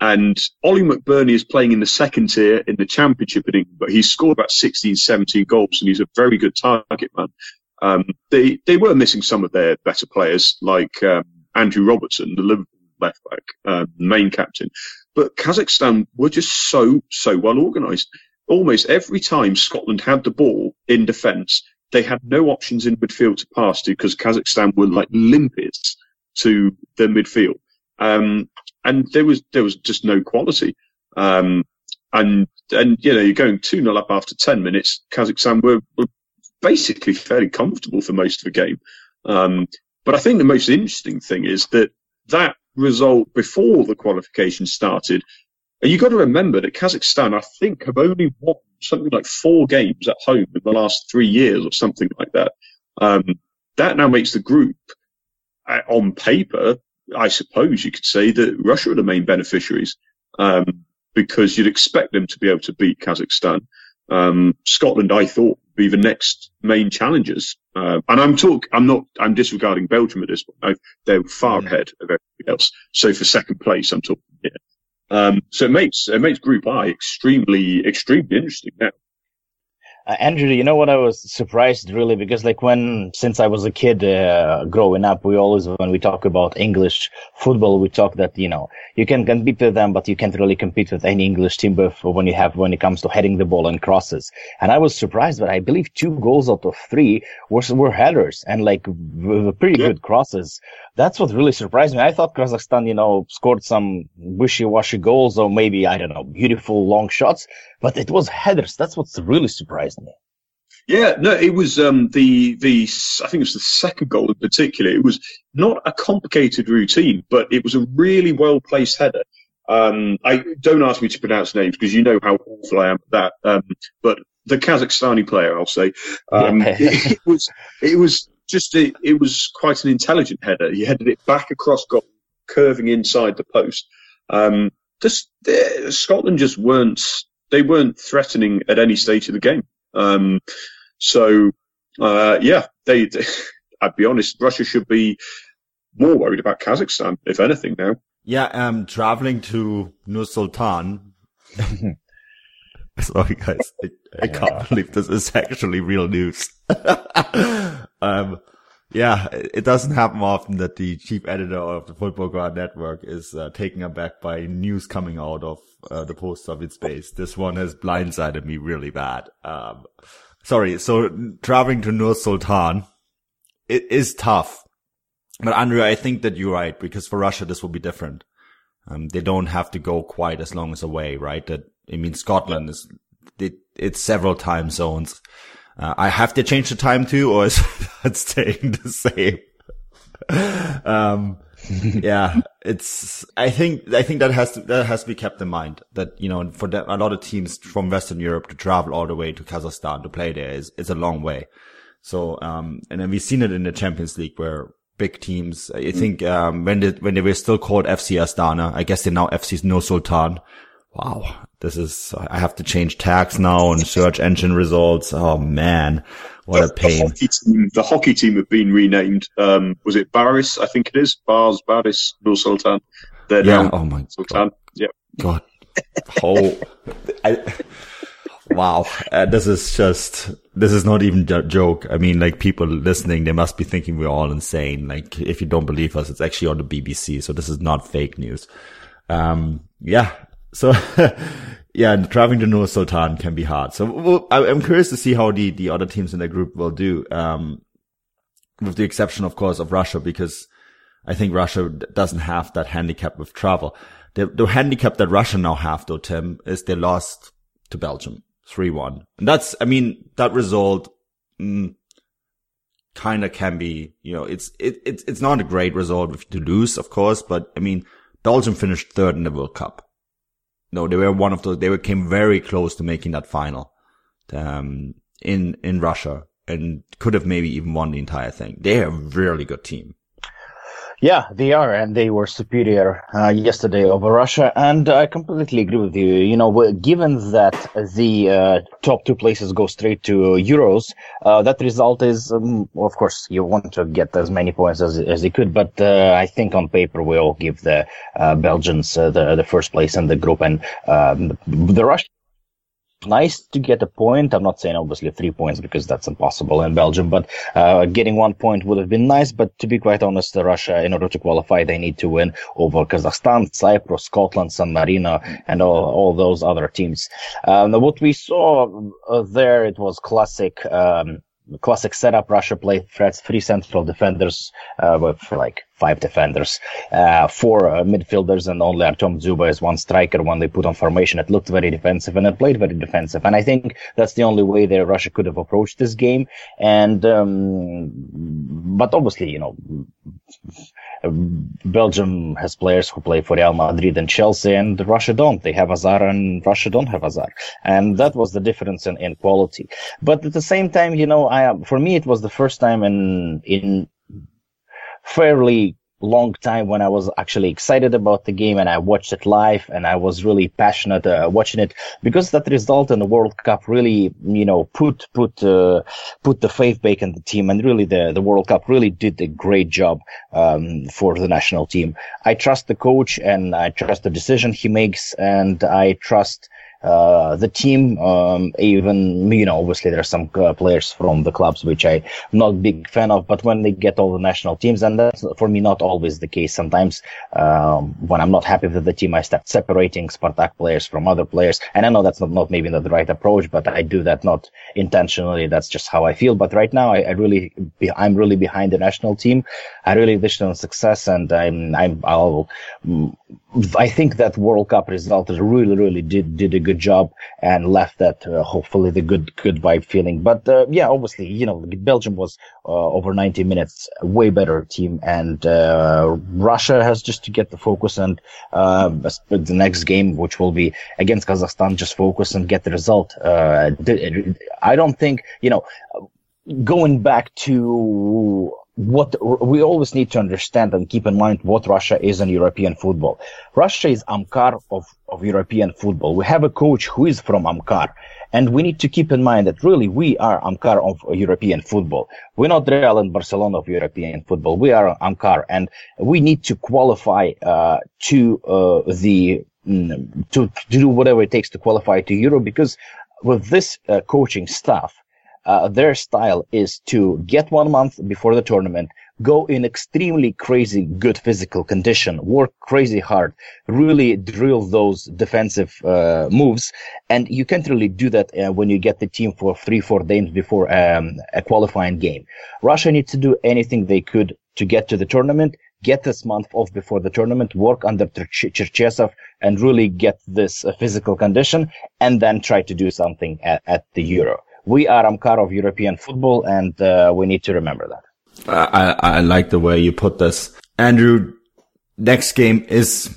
Speaker 2: and Oli McBurnie is playing in the second tier in the championship in England, but he's scored about 16, 17 goals and he's a very good target man. Um, they, they were missing some of their better players like, um, Andrew Robertson, the Liverpool left back, um, main captain. But Kazakhstan were just so, so well organised. Almost every time Scotland had the ball in defence, they had no options in midfield to pass to because Kazakhstan were like limpets to the midfield. Um, and there was, there was just no quality. Um, and, and, you know, you're going 2 0 up after 10 minutes. Kazakhstan were, were basically fairly comfortable for most of the game. Um, but I think the most interesting thing is that that result before the qualification started, and you've got to remember that Kazakhstan, I think, have only won something like four games at home in the last three years or something like that. Um, that now makes the group, uh, on paper, I suppose you could say that Russia are the main beneficiaries, um, because you'd expect them to be able to beat Kazakhstan. Um, Scotland, I thought, be the next main challengers. Uh, and I'm talk, I'm not, I'm disregarding Belgium at this point. I, they're far
Speaker 1: Mm.
Speaker 2: ahead of everything else. So for second place, I'm talking here. Um, so it makes, it makes Group I extremely, extremely interesting now.
Speaker 3: Uh, Andrew, you know what? I was surprised really because like when, since I was a kid, uh, growing up, we always, when we talk about English football, we talk that, you know, you can compete with them, but you can't really compete with any English team when you have, when it comes to heading the ball and crosses. And I was surprised, but I believe two goals out of three were, were headers and like pretty
Speaker 2: Yeah.
Speaker 3: good crosses. That's what really surprised me. I thought Kazakhstan, you know, scored some wishy-washy goals or maybe, I don't know, beautiful long shots, but it was headers. That's what's really surprised me.
Speaker 2: Yeah, no, it was um, the the I think it was the second goal in particular. It was not a complicated routine, but it was a really well placed header. Um, I don't ask me to pronounce names because you know how awful I am at that. Um, but the Kazakhstani player, I'll say, um,
Speaker 3: Yeah.
Speaker 2: it, it was it was just a, it was quite an intelligent header. He headed it back across goal, curving inside the post. Um, just uh, Scotland just weren't they weren't threatening at any stage of the game. Um, so, uh, yeah, they, I'd be honest, Russia should be more worried about Kazakhstan, if anything now.
Speaker 1: Yeah, um, traveling to Nur Sultan. Sorry, guys. I, I can't believe this is actually real news. um, yeah, it doesn't happen often that the chief editor of the Futbolgrad Network is uh, taken aback by news coming out of uh, the post-Soviet space. This one has blindsided me really bad. Um, sorry. So traveling to Nur Sultan, it is tough. But Andrea, I think that you're right because for Russia this will be different. Um, they don't have to go quite as long as away, right? That I mean, Scotland is it, it's several time zones. Uh, I have to change the time too, or is it staying the same? um, yeah, it's. I think I think that has to that has to be kept in mind. That you know, for a lot of teams from Western Europe to travel all the way to Kazakhstan to play there is is a long way. So, um, and then we've seen it in the Champions League where big teams. I think um, when they when they were still called FC Astana, I guess they're now FC Nur Sultan. Wow, this is I have to change tags now and search engine results. Oh man, what a
Speaker 2: The
Speaker 1: pain.
Speaker 2: hockey team, the hockey team have been renamed. Um, was it Barys? I think it is. Bars, Barys, Nur Sultan. They're
Speaker 1: Yeah.
Speaker 2: now
Speaker 1: Oh my
Speaker 2: Sultan. Yeah.
Speaker 1: God. Oh, I, wow. Uh, this is just, this is not even a joke. I mean, like people listening, they must be thinking we're all insane. Like if you don't believe us, it's actually on the BBC. So this is not fake news. Um, yeah. So yeah, traveling to Nur Sultan can be hard. So well, I'm curious to see how the, the other teams in the group will do. Um, with the exception, of course, of Russia, because I think Russia doesn't have that handicap with travel. The, the handicap that Russia now have, though, Tim, is they lost to Belgium 3-1. And that's, I mean, that result, mm, kind of can be, you know, it's, it, it's, it's not a great result to lose, of course, but I mean, Belgium finished third in the World Cup. No, they were one of those, they came very close to making that final, um, in, in Russia and could have maybe even won the entire thing. They're a really good team.
Speaker 3: Yeah, they are, and they were superior uh, yesterday over Russia. And I completely agree with you. You know, given that the uh, top two places go straight to Euros, uh, that result is, um, of course, you want to get as many points as as you could. But uh, I think on paper we all give the uh, Belgians uh, the the first place in the group, and um, the, the Russians nice to get a point. I'm not saying obviously three points because that's impossible in Belgium, but uh, getting one point would have been nice. But to be quite honest, Russia, in order to qualify, they need to win over Kazakhstan, Cyprus, Scotland, San Marino, and all, all those other teams. Um, what we saw uh, there, it was classic. Um, classic setup. Russia played three central defenders uh, with like five defenders, uh, four uh, midfielders, and only Artem Dzyuba is one striker. When they put on formation, it looked very defensive and it played very defensive. And I think that's the only way that Russia could have approached this game. And um, but obviously, you know, Belgium has players who play for Real Madrid and Chelsea, and Russia don't. They have Azar, and Russia don't have Azar, and that was the difference in, in quality. But at the same time, you know, I for me it was the first time in in fairly long time when I was actually excited about the game and I watched it live and I was really passionate uh, watching it because that result in the World Cup really, you know, put put uh, put the faith back in the team and really the the World Cup really did a great job um, for the national team. I trust the coach and I trust the decision he makes and I trust uh, the team, um, even, you know, obviously there are some uh, players from the clubs which I'm not big fan of, but when they get all the national teams, and that's for me not always the case. Sometimes, um, when I'm not happy with the team, I start separating Spartak players from other players. And I know that's not, not maybe not the right approach, but I do that not intentionally. That's just how I feel. But right now, I, I really, I'm really behind the national team. I really wish them success and I'm, I'm, I'll, I think that World Cup result really, really did, did a good job and left that, uh, hopefully the good, good vibe feeling. But, uh, yeah, obviously, you know, Belgium was, uh, over 90 minutes, way better team and, uh, Russia has just to get the focus and, uh, the next game, which will be against Kazakhstan, just focus and get the result. I don't think, you know, going back to what we always need to understand and keep in mind what Russia is in European football. Russia is Amkar of, of European football. We have a coach who is from Amkar. And we need to keep in mind that really we are Amkar of European football. We're not Real and Barcelona of European football. We are Amkar and we need to qualify, uh, to, uh, the, mm, to, to do whatever it takes to qualify to Euro because with this uh, coaching staff, uh, their style is to get one month before the tournament, go in extremely crazy good physical condition, work crazy hard, really drill those defensive uh, moves, and you can't really do that uh, when you get the team for three, four days before um, a qualifying game. Russia needs to do anything they could to get to the tournament, get this month off before the tournament, work under Cherchesov, and really get this uh, physical condition, and then try to do something at, at the Euro we are Amkar of European football, and uh, we need to remember that.
Speaker 1: I, I like the way you put this, Andrew. Next game is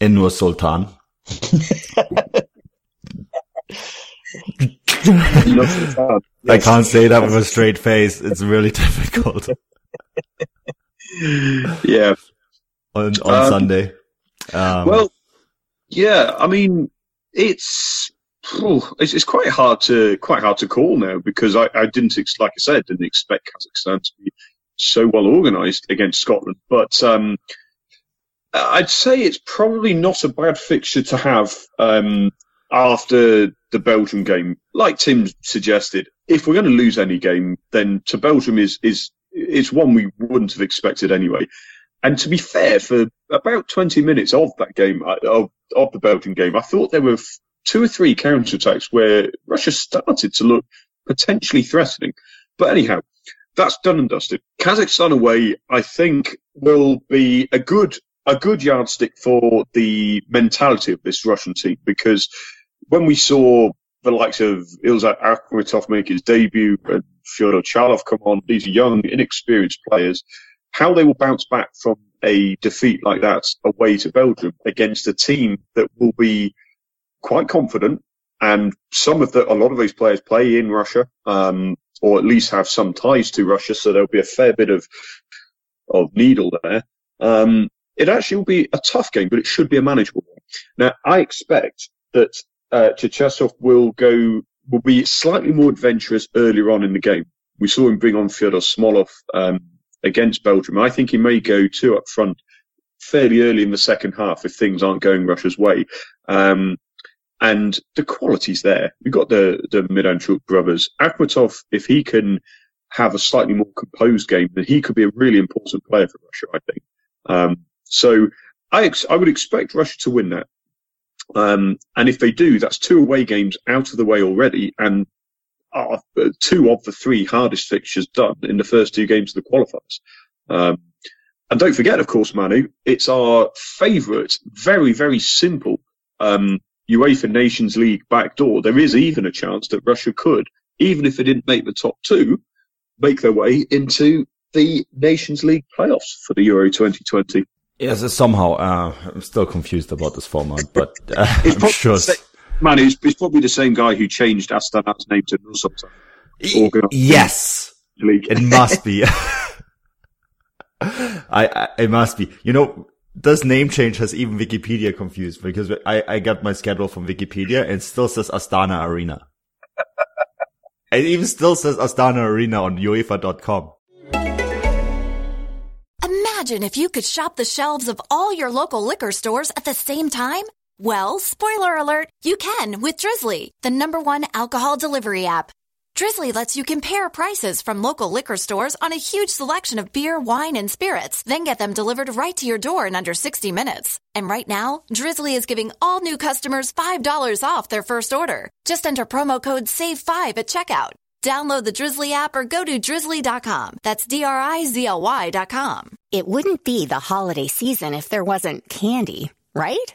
Speaker 1: in Nur Sultan. I can't say that with a straight face. It's really difficult.
Speaker 2: yeah.
Speaker 1: On on um, Sunday.
Speaker 2: Um, well, yeah. I mean, it's it's, it's quite hard to quite hard to call now because I, I didn't like I said didn't expect Kazakhstan to be so well organised against Scotland, but um, I'd say it's probably not a bad fixture to have um, after the Belgium game. Like Tim suggested, if we're going to lose any game, then to Belgium is is it's one we wouldn't have expected anyway. And to be fair, for about 20 minutes of that game, uh, of, of the Belgian game, I thought there were two or three counterattacks where Russia started to look potentially threatening. But anyhow, that's done and dusted. Kazakhstan away, I think, will be a good a good yardstick for the mentality of this Russian team because when we saw the likes of Ilzat Akhmetov make his debut and Fyodor Chalov come on, these young, inexperienced players, how they will bounce back from a defeat like that away to Belgium against a team that will be quite confident and some of the, a lot of these players play in Russia. Um, or at least have some ties to Russia. So there'll be a fair bit of of needle there. Um, it actually will be a tough game, but it should be a manageable one. Now, I expect that uh, Cherchesov will go will be slightly more adventurous earlier on in the game. We saw him bring on Fyodor Smolov um, against Belgium. I think he may go two up front fairly early in the second half if things aren't going Russia's way. Um, and the quality's there. We've got the the Miranchuk brothers. Akhmetov, if he can have a slightly more composed game, then he could be a really important player for Russia. I think. Um, so I ex- I would expect Russia to win that. Um, and if they do, that's two away games out of the way already, and uh, two of the three hardest fixtures done in the first two games of the qualifiers. Um, and don't forget, of course, Manu, it's our favourite, very, very simple um, UEFA Nations League backdoor, there is even a chance that Russia could, even if they didn't make the top two, make their way into the Nations League playoffs for the Euro 2020.
Speaker 1: Yes, somehow uh, I'm still confused about this format, but uh, I'm sure.
Speaker 2: Same, man, it's, it's, probably the same guy who changed Astana's name to Nursultan.
Speaker 1: Yes, it must be. I, I, it must be. You know, this name change has even Wikipedia confused because I, I got my schedule from Wikipedia and still says Astana Arena. it even still says Astana Arena on UEFA.com.
Speaker 4: Imagine if you could shop the shelves of all your local liquor stores at the same time. Well, spoiler alert, you can with Drizzly, the number one alcohol delivery app. Drizzly lets you compare prices from local liquor stores on a huge selection of beer, wine, and spirits, then get them delivered right to your door in under 60 minutes. And right now, Drizzly is giving all new customers $5 off their first order. Just enter promo code SAVE5 at checkout. Download the Drizzly app or go to drizzly.com. That's D R I Z L Y.com.
Speaker 5: It wouldn't be the holiday season if there wasn't candy, right?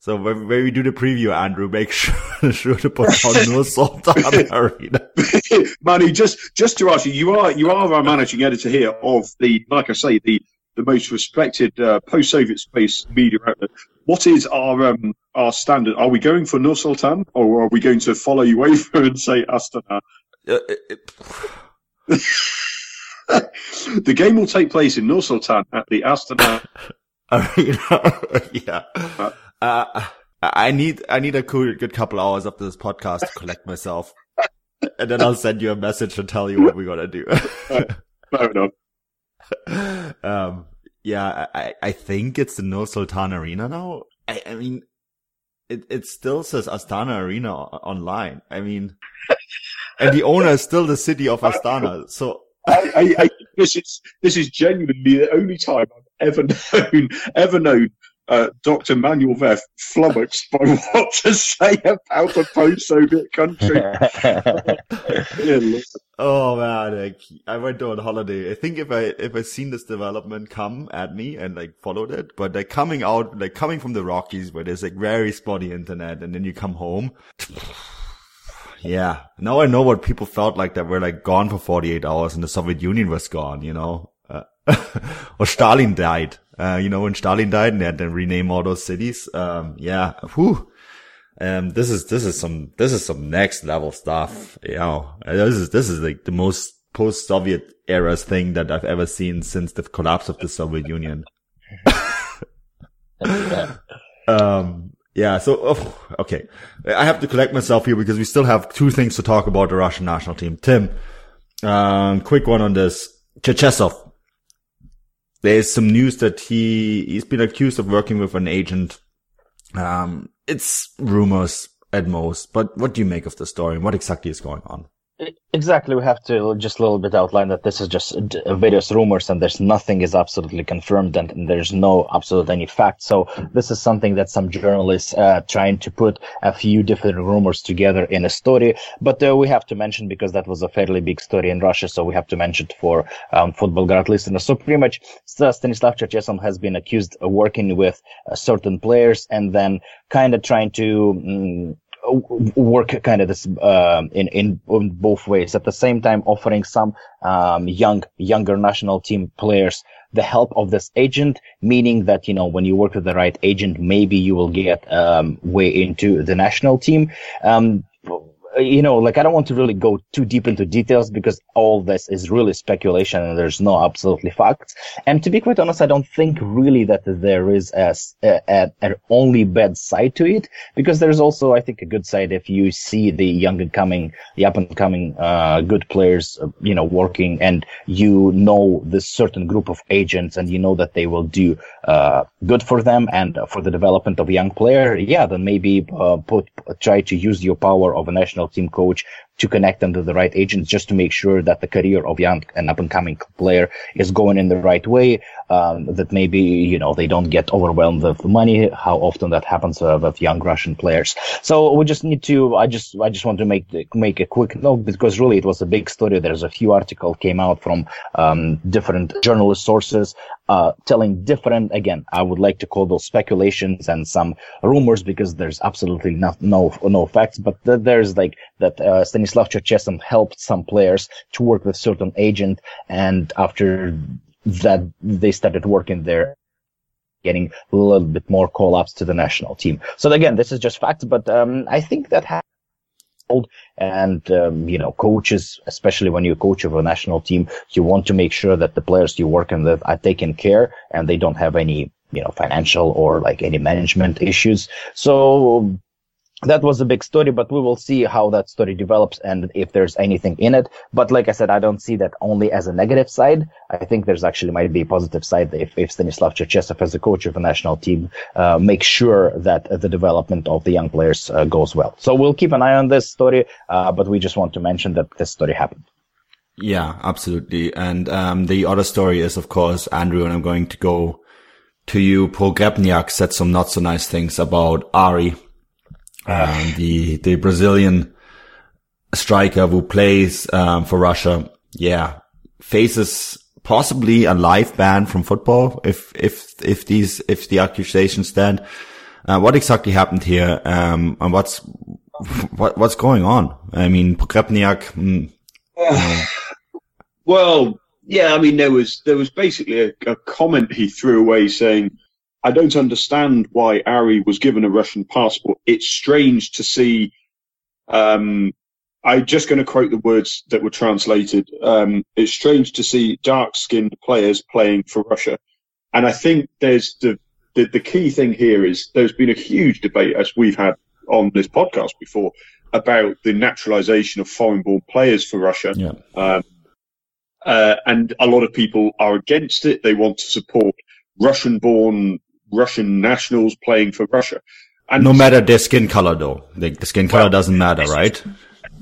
Speaker 1: So when, when, we do the preview, Andrew, make sure, sure to put on no salt on arena.
Speaker 2: Manny, just just to ask you, you are you are our managing editor here of the, like I say, the the most respected uh, post-Soviet space media outlet. What is our um, our standard? Are we going for Nur Sultan, or are we going to follow you over and say Astana? Uh, the game will take place in Nur Sultan at the Astana
Speaker 1: arena. yeah. Uh, uh, I need I need a cool, good couple hours after this podcast to collect myself, and then I'll send you a message and tell you what we're gonna do.
Speaker 2: Fair
Speaker 1: enough. Um, yeah, I I think it's the Nur Sultan Arena now. I, I mean, it it still says Astana Arena online. I mean, and the owner is still the city of Astana. So
Speaker 2: I, I, I, this is this is genuinely the only time I've ever known ever known uh, Dr. Manuel Veth flummoxed by what to say about a post-Soviet country.
Speaker 1: oh man, like, I went on holiday. I think if I if I seen this development come at me and like followed it, but like coming out, like coming from the Rockies where there's like very spotty internet, and then you come home. Yeah, now I know what people felt like that were like gone for 48 hours and the Soviet Union was gone, you know, uh, or Stalin died uh, you know, when Stalin died and they had to rename all those cities. Um, yeah, whew. um, this is this is some this is some next level stuff. You know, this is this is like the most post-Soviet era thing that I've ever seen since the collapse of the Soviet Union. um, yeah. So, oh, okay, I have to collect myself here because we still have two things to talk about the Russian national team. Tim, um, quick one on this. Cherchesov. There's some news that he he's been accused of working with an agent. Um, it's rumors at most, but what do you make of the story what exactly is going on?
Speaker 3: Exactly, we have to just a little bit outline that this is just various rumors and there's nothing is absolutely confirmed and, and there's no absolute any fact. So this is something that some journalists uh, trying to put a few different rumors together in a story. But uh, we have to mention because that was a fairly big story in Russia, so we have to mention it for um, Futbolgrad listeners. So pretty much Stanislav Cherchesov has been accused of working with uh, certain players and then kind of trying to mm, work kind of this uh, in, in, in both ways. At the same time, offering some um, young younger national team players the help of this agent, meaning that you know when you work with the right agent, maybe you will get um, way into the national team. Um, you know, like I don't want to really go too deep into details because all this is really speculation and there's no absolutely facts. And to be quite honest, I don't think really that there is a, a, a only bad side to it because there's also, I think, a good side if you see the young and coming, the up and coming, uh, good players, uh, you know, working and you know this certain group of agents and you know that they will do, uh, good for them and for the development of a young player. Yeah, then maybe, uh, put, try to use your power of a national team coach to connect them to the right agents just to make sure that the career of young and up and coming player is going in the right way. Um, that maybe, you know, they don't get overwhelmed with money, how often that happens uh, with young Russian players. So we just need to, I just, I just want to make, make a quick note because really it was a big story. There's a few articles came out from, um, different journalist sources, uh, telling different, again, I would like to call those speculations and some rumors because there's absolutely no, no, no facts, but th- there's like that, uh, Stanislav Cherchesov helped some players to work with certain agent and after that they started working there getting a little bit more call ups to the national team. So again, this is just facts, but um, I think that has and um, you know coaches especially when you're a coach of a national team you want to make sure that the players you're working with are taken care and they don't have any you know financial or like any management issues. So that was a big story, but we will see how that story develops and if there's anything in it. But like I said, I don't see that only as a negative side. I think there's actually might be a positive side if, if Stanislav Cherchesov as a coach of a national team uh, makes sure that the development of the young players uh, goes well. So we'll keep an eye on this story, uh, but we just want to mention that this story happened.
Speaker 1: Yeah, absolutely. And um, the other story is, of course, Andrew, and I'm going to go to you. Pogrebnyak said some not so nice things about Ari um, the the Brazilian striker who plays um, for Russia, yeah, faces possibly a life ban from football if if if these if the accusations stand. Uh, what exactly happened here, um, and what's what what's going on? I mean, Pogrebnyak. Mm,
Speaker 2: uh, well, yeah, I mean, there was there was basically a, a comment he threw away saying I don't understand why Ari was given a Russian passport. It's strange to see. Um, I'm just going to quote the words that were translated. Um, it's strange to see dark-skinned players playing for Russia, and I think there's the, the the key thing here is there's been a huge debate as we've had on this podcast before about the naturalization of foreign-born players for Russia.
Speaker 1: Yeah.
Speaker 2: Um, uh, and a lot of people are against it. They want to support Russian-born Russian nationals playing for Russia.
Speaker 1: And no matter their skin color, though, the, the skin color well, doesn't matter, right?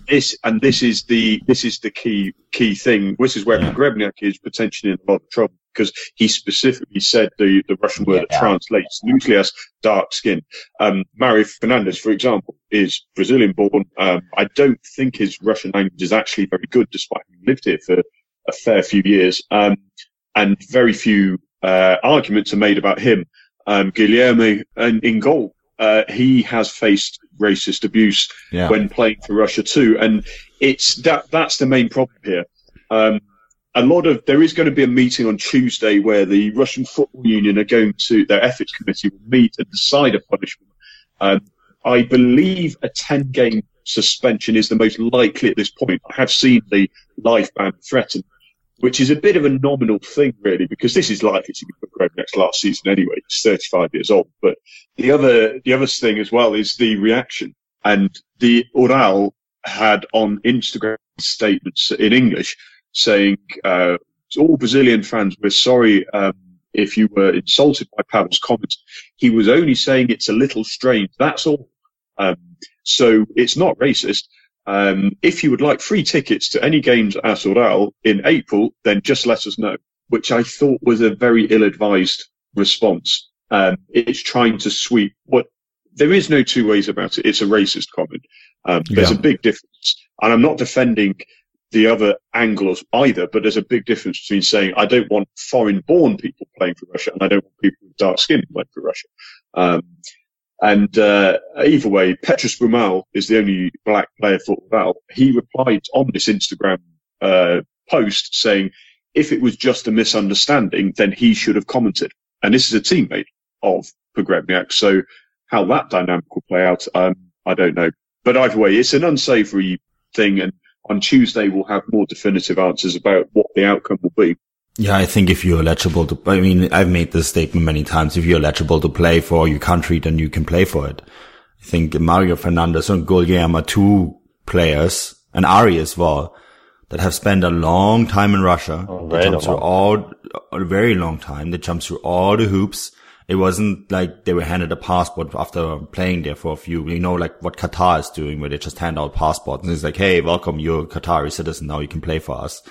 Speaker 2: This and this is the this is the key key thing. This is where yeah. Grebniak is potentially in a lot of trouble because he specifically said the, the Russian word yeah, that translates loosely as dark skin. Um, Mario Fernandes, for example, is Brazilian born. Um, I don't think his Russian language is actually very good, despite having lived here for a fair few years. Um, and very few uh, arguments are made about him um, Guilherme in, in goal. Uh, he has faced racist abuse yeah. when playing for Russia too, and it's that that's the main problem here. Um, a lot of there is going to be a meeting on Tuesday where the Russian Football Union are going to their ethics committee will meet and decide a punishment. Um, I believe a 10 game suspension is the most likely at this point. I have seen the life ban threatened, which is a bit of a nominal thing, really, because this is likely to be for next last season anyway. He's 35 years old. But the other, the other thing as well is the reaction. And the Ural had on Instagram statements in English saying, uh, all Brazilian fans, we're sorry, um, if you were insulted by Pavel's comments. He was only saying it's a little strange. That's all. Um, so it's not racist. Um, if you would like free tickets to any games at Ural in April, then just let us know, which I thought was a very ill-advised response. Um, it's trying to sweep what there is no two ways about it. It's a racist comment. Um, there's yeah. a big difference. And I'm not defending the other angles either, but there's a big difference between saying I don't want foreign born people playing for Russia and I don't want people with dark skin playing for Russia. Um, and uh, either way, Petrus Boumal is the only black player for Val. He replied on this Instagram uh, post saying, if it was just a misunderstanding, then he should have commented. And this is a teammate of Pogrebnyak. So how that dynamic will play out, um, I don't know. But either way, it's an unsavory thing. And on Tuesday, we'll have more definitive answers about what the outcome will be.
Speaker 1: Yeah, I think if you're eligible to, I mean, I've made this statement many times. If you're eligible to play for your country, then you can play for it. I think Mario Fernandes and Guilherme are two players, and Ari as well, that have spent a long time in Russia. Oh, they jumped through all, a very long time. They jumped through all the hoops. It wasn't like they were handed a passport after playing there for a few, you know, like what Qatar is doing where they just hand out passports and it's like, Hey, welcome. You're a Qatari citizen. Now you can play for us.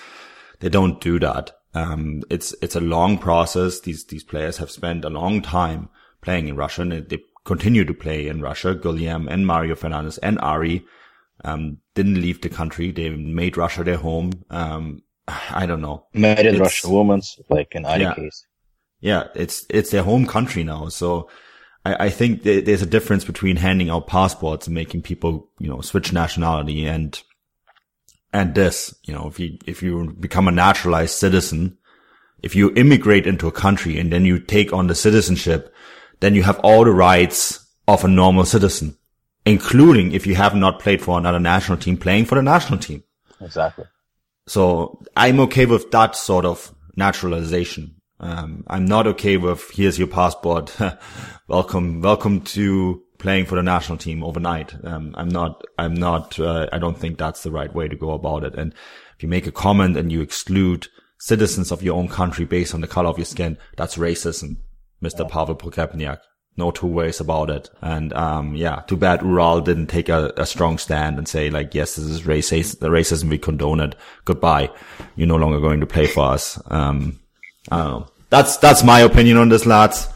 Speaker 1: They don't do that. Um, it's, it's a long process. These, these players have spent a long time playing in Russia and they continue to play in Russia. Guilherme and Mario Fernandes and Ari, um, didn't leave the country. They made Russia their home. Um, I don't know.
Speaker 3: Made in Russia, women's, like in any
Speaker 1: yeah,
Speaker 3: case.
Speaker 1: Yeah, it's, it's their home country now. So I, I think there's a difference between handing out passports and making people, you know, switch nationality and and this, you know, if you, if you become a naturalized citizen, if you immigrate into a country and then you take on the citizenship, then you have all the rights of a normal citizen, including if you have not played for another national team, playing for the national team.
Speaker 3: Exactly.
Speaker 1: So I'm okay with that sort of naturalization. Um, I'm not okay with here's your passport. welcome, welcome to playing for the national team overnight. Um, I'm not, I'm not, uh, I don't think that's the right way to go about it. And if you make a comment and you exclude citizens of your own country based on the color of your skin, that's racism, Mr. Yeah. Pavel Pogrebnyak. No two ways about it. And, um, yeah, too bad Ural didn't take a, a strong stand and say like, yes, this is racist, the racism, we condone it. Goodbye. You're no longer going to play for us. Um, I don't know. That's, that's my opinion on this, lads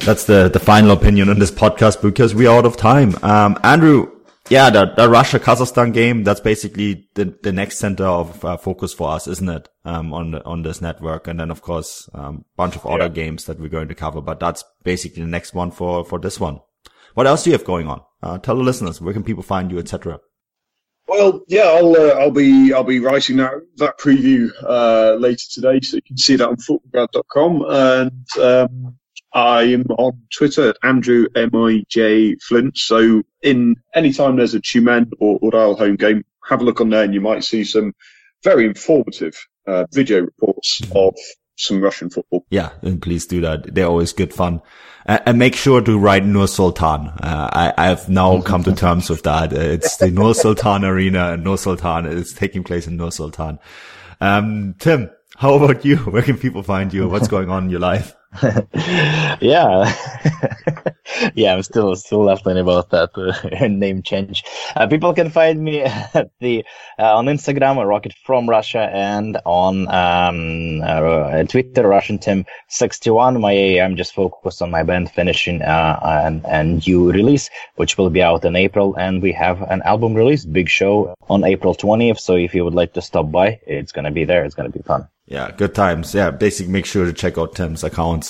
Speaker 1: that's the, the final opinion on this podcast because we're out of time. Um, Andrew, yeah, the, the Russia Kazakhstan game, that's basically the, the next center of uh, focus for us, isn't it? Um, on the, on this network. And then of course, um, bunch of other yeah. games that we're going to cover, but that's basically the next one for, for this one. What else do you have going on? Uh, tell the listeners, where can people find you, etc.
Speaker 2: Well, yeah, I'll uh, I'll be I'll be writing that that preview uh, later today, so you can see that on futbolgrad.com. And um, I'm on Twitter at Andrew M-I-J Flint. So in any time there's a Tyumen or Ural home game, have a look on there and you might see some very informative uh, video reports of some Russian football.
Speaker 1: Yeah, and please do that. They're always good fun. Uh, and make sure to write Nur Sultan. Uh, I, have now come to terms with that. It's the Nur Sultan Arena and Nur Sultan is taking place in Nur Sultan. Um, Tim, how about you? Where can people find you? What's going on in your life?
Speaker 3: yeah, yeah, I'm still still laughing about that uh, name change. Uh, people can find me at the uh, on Instagram, Rocket from Russia, and on um, uh, Twitter, Russian Tim sixty one. My I'm just focused on my band finishing uh, and and new release, which will be out in April, and we have an album release, big show on April twentieth. So if you would like to stop by, it's gonna be there. It's gonna be fun.
Speaker 1: Yeah, good times. Yeah, basically make sure to check out Tim's accounts.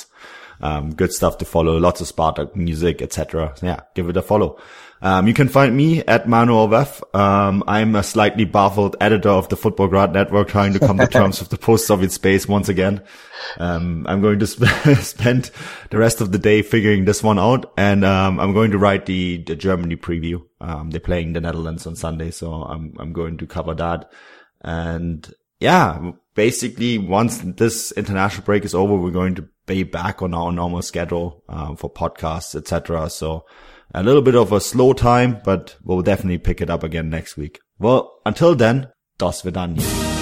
Speaker 1: Um, good stuff to follow. Lots of Spartak music, etc. Yeah, give it a follow. Um, you can find me at Manuel Veth. Um, I'm a slightly baffled editor of the Futbolgrad Network trying to come to terms with the post-Soviet space once again. Um, I'm going to sp- spend the rest of the day figuring this one out and, um, I'm going to write the, the Germany preview. Um, they're playing the Netherlands on Sunday. So I'm, I'm going to cover that. And yeah, basically once this international break is over, we're going to be back on our normal schedule, um, for podcasts, etc. So, a little bit of a slow time, but we'll definitely pick it up again next week. Well, until then, das Vidania.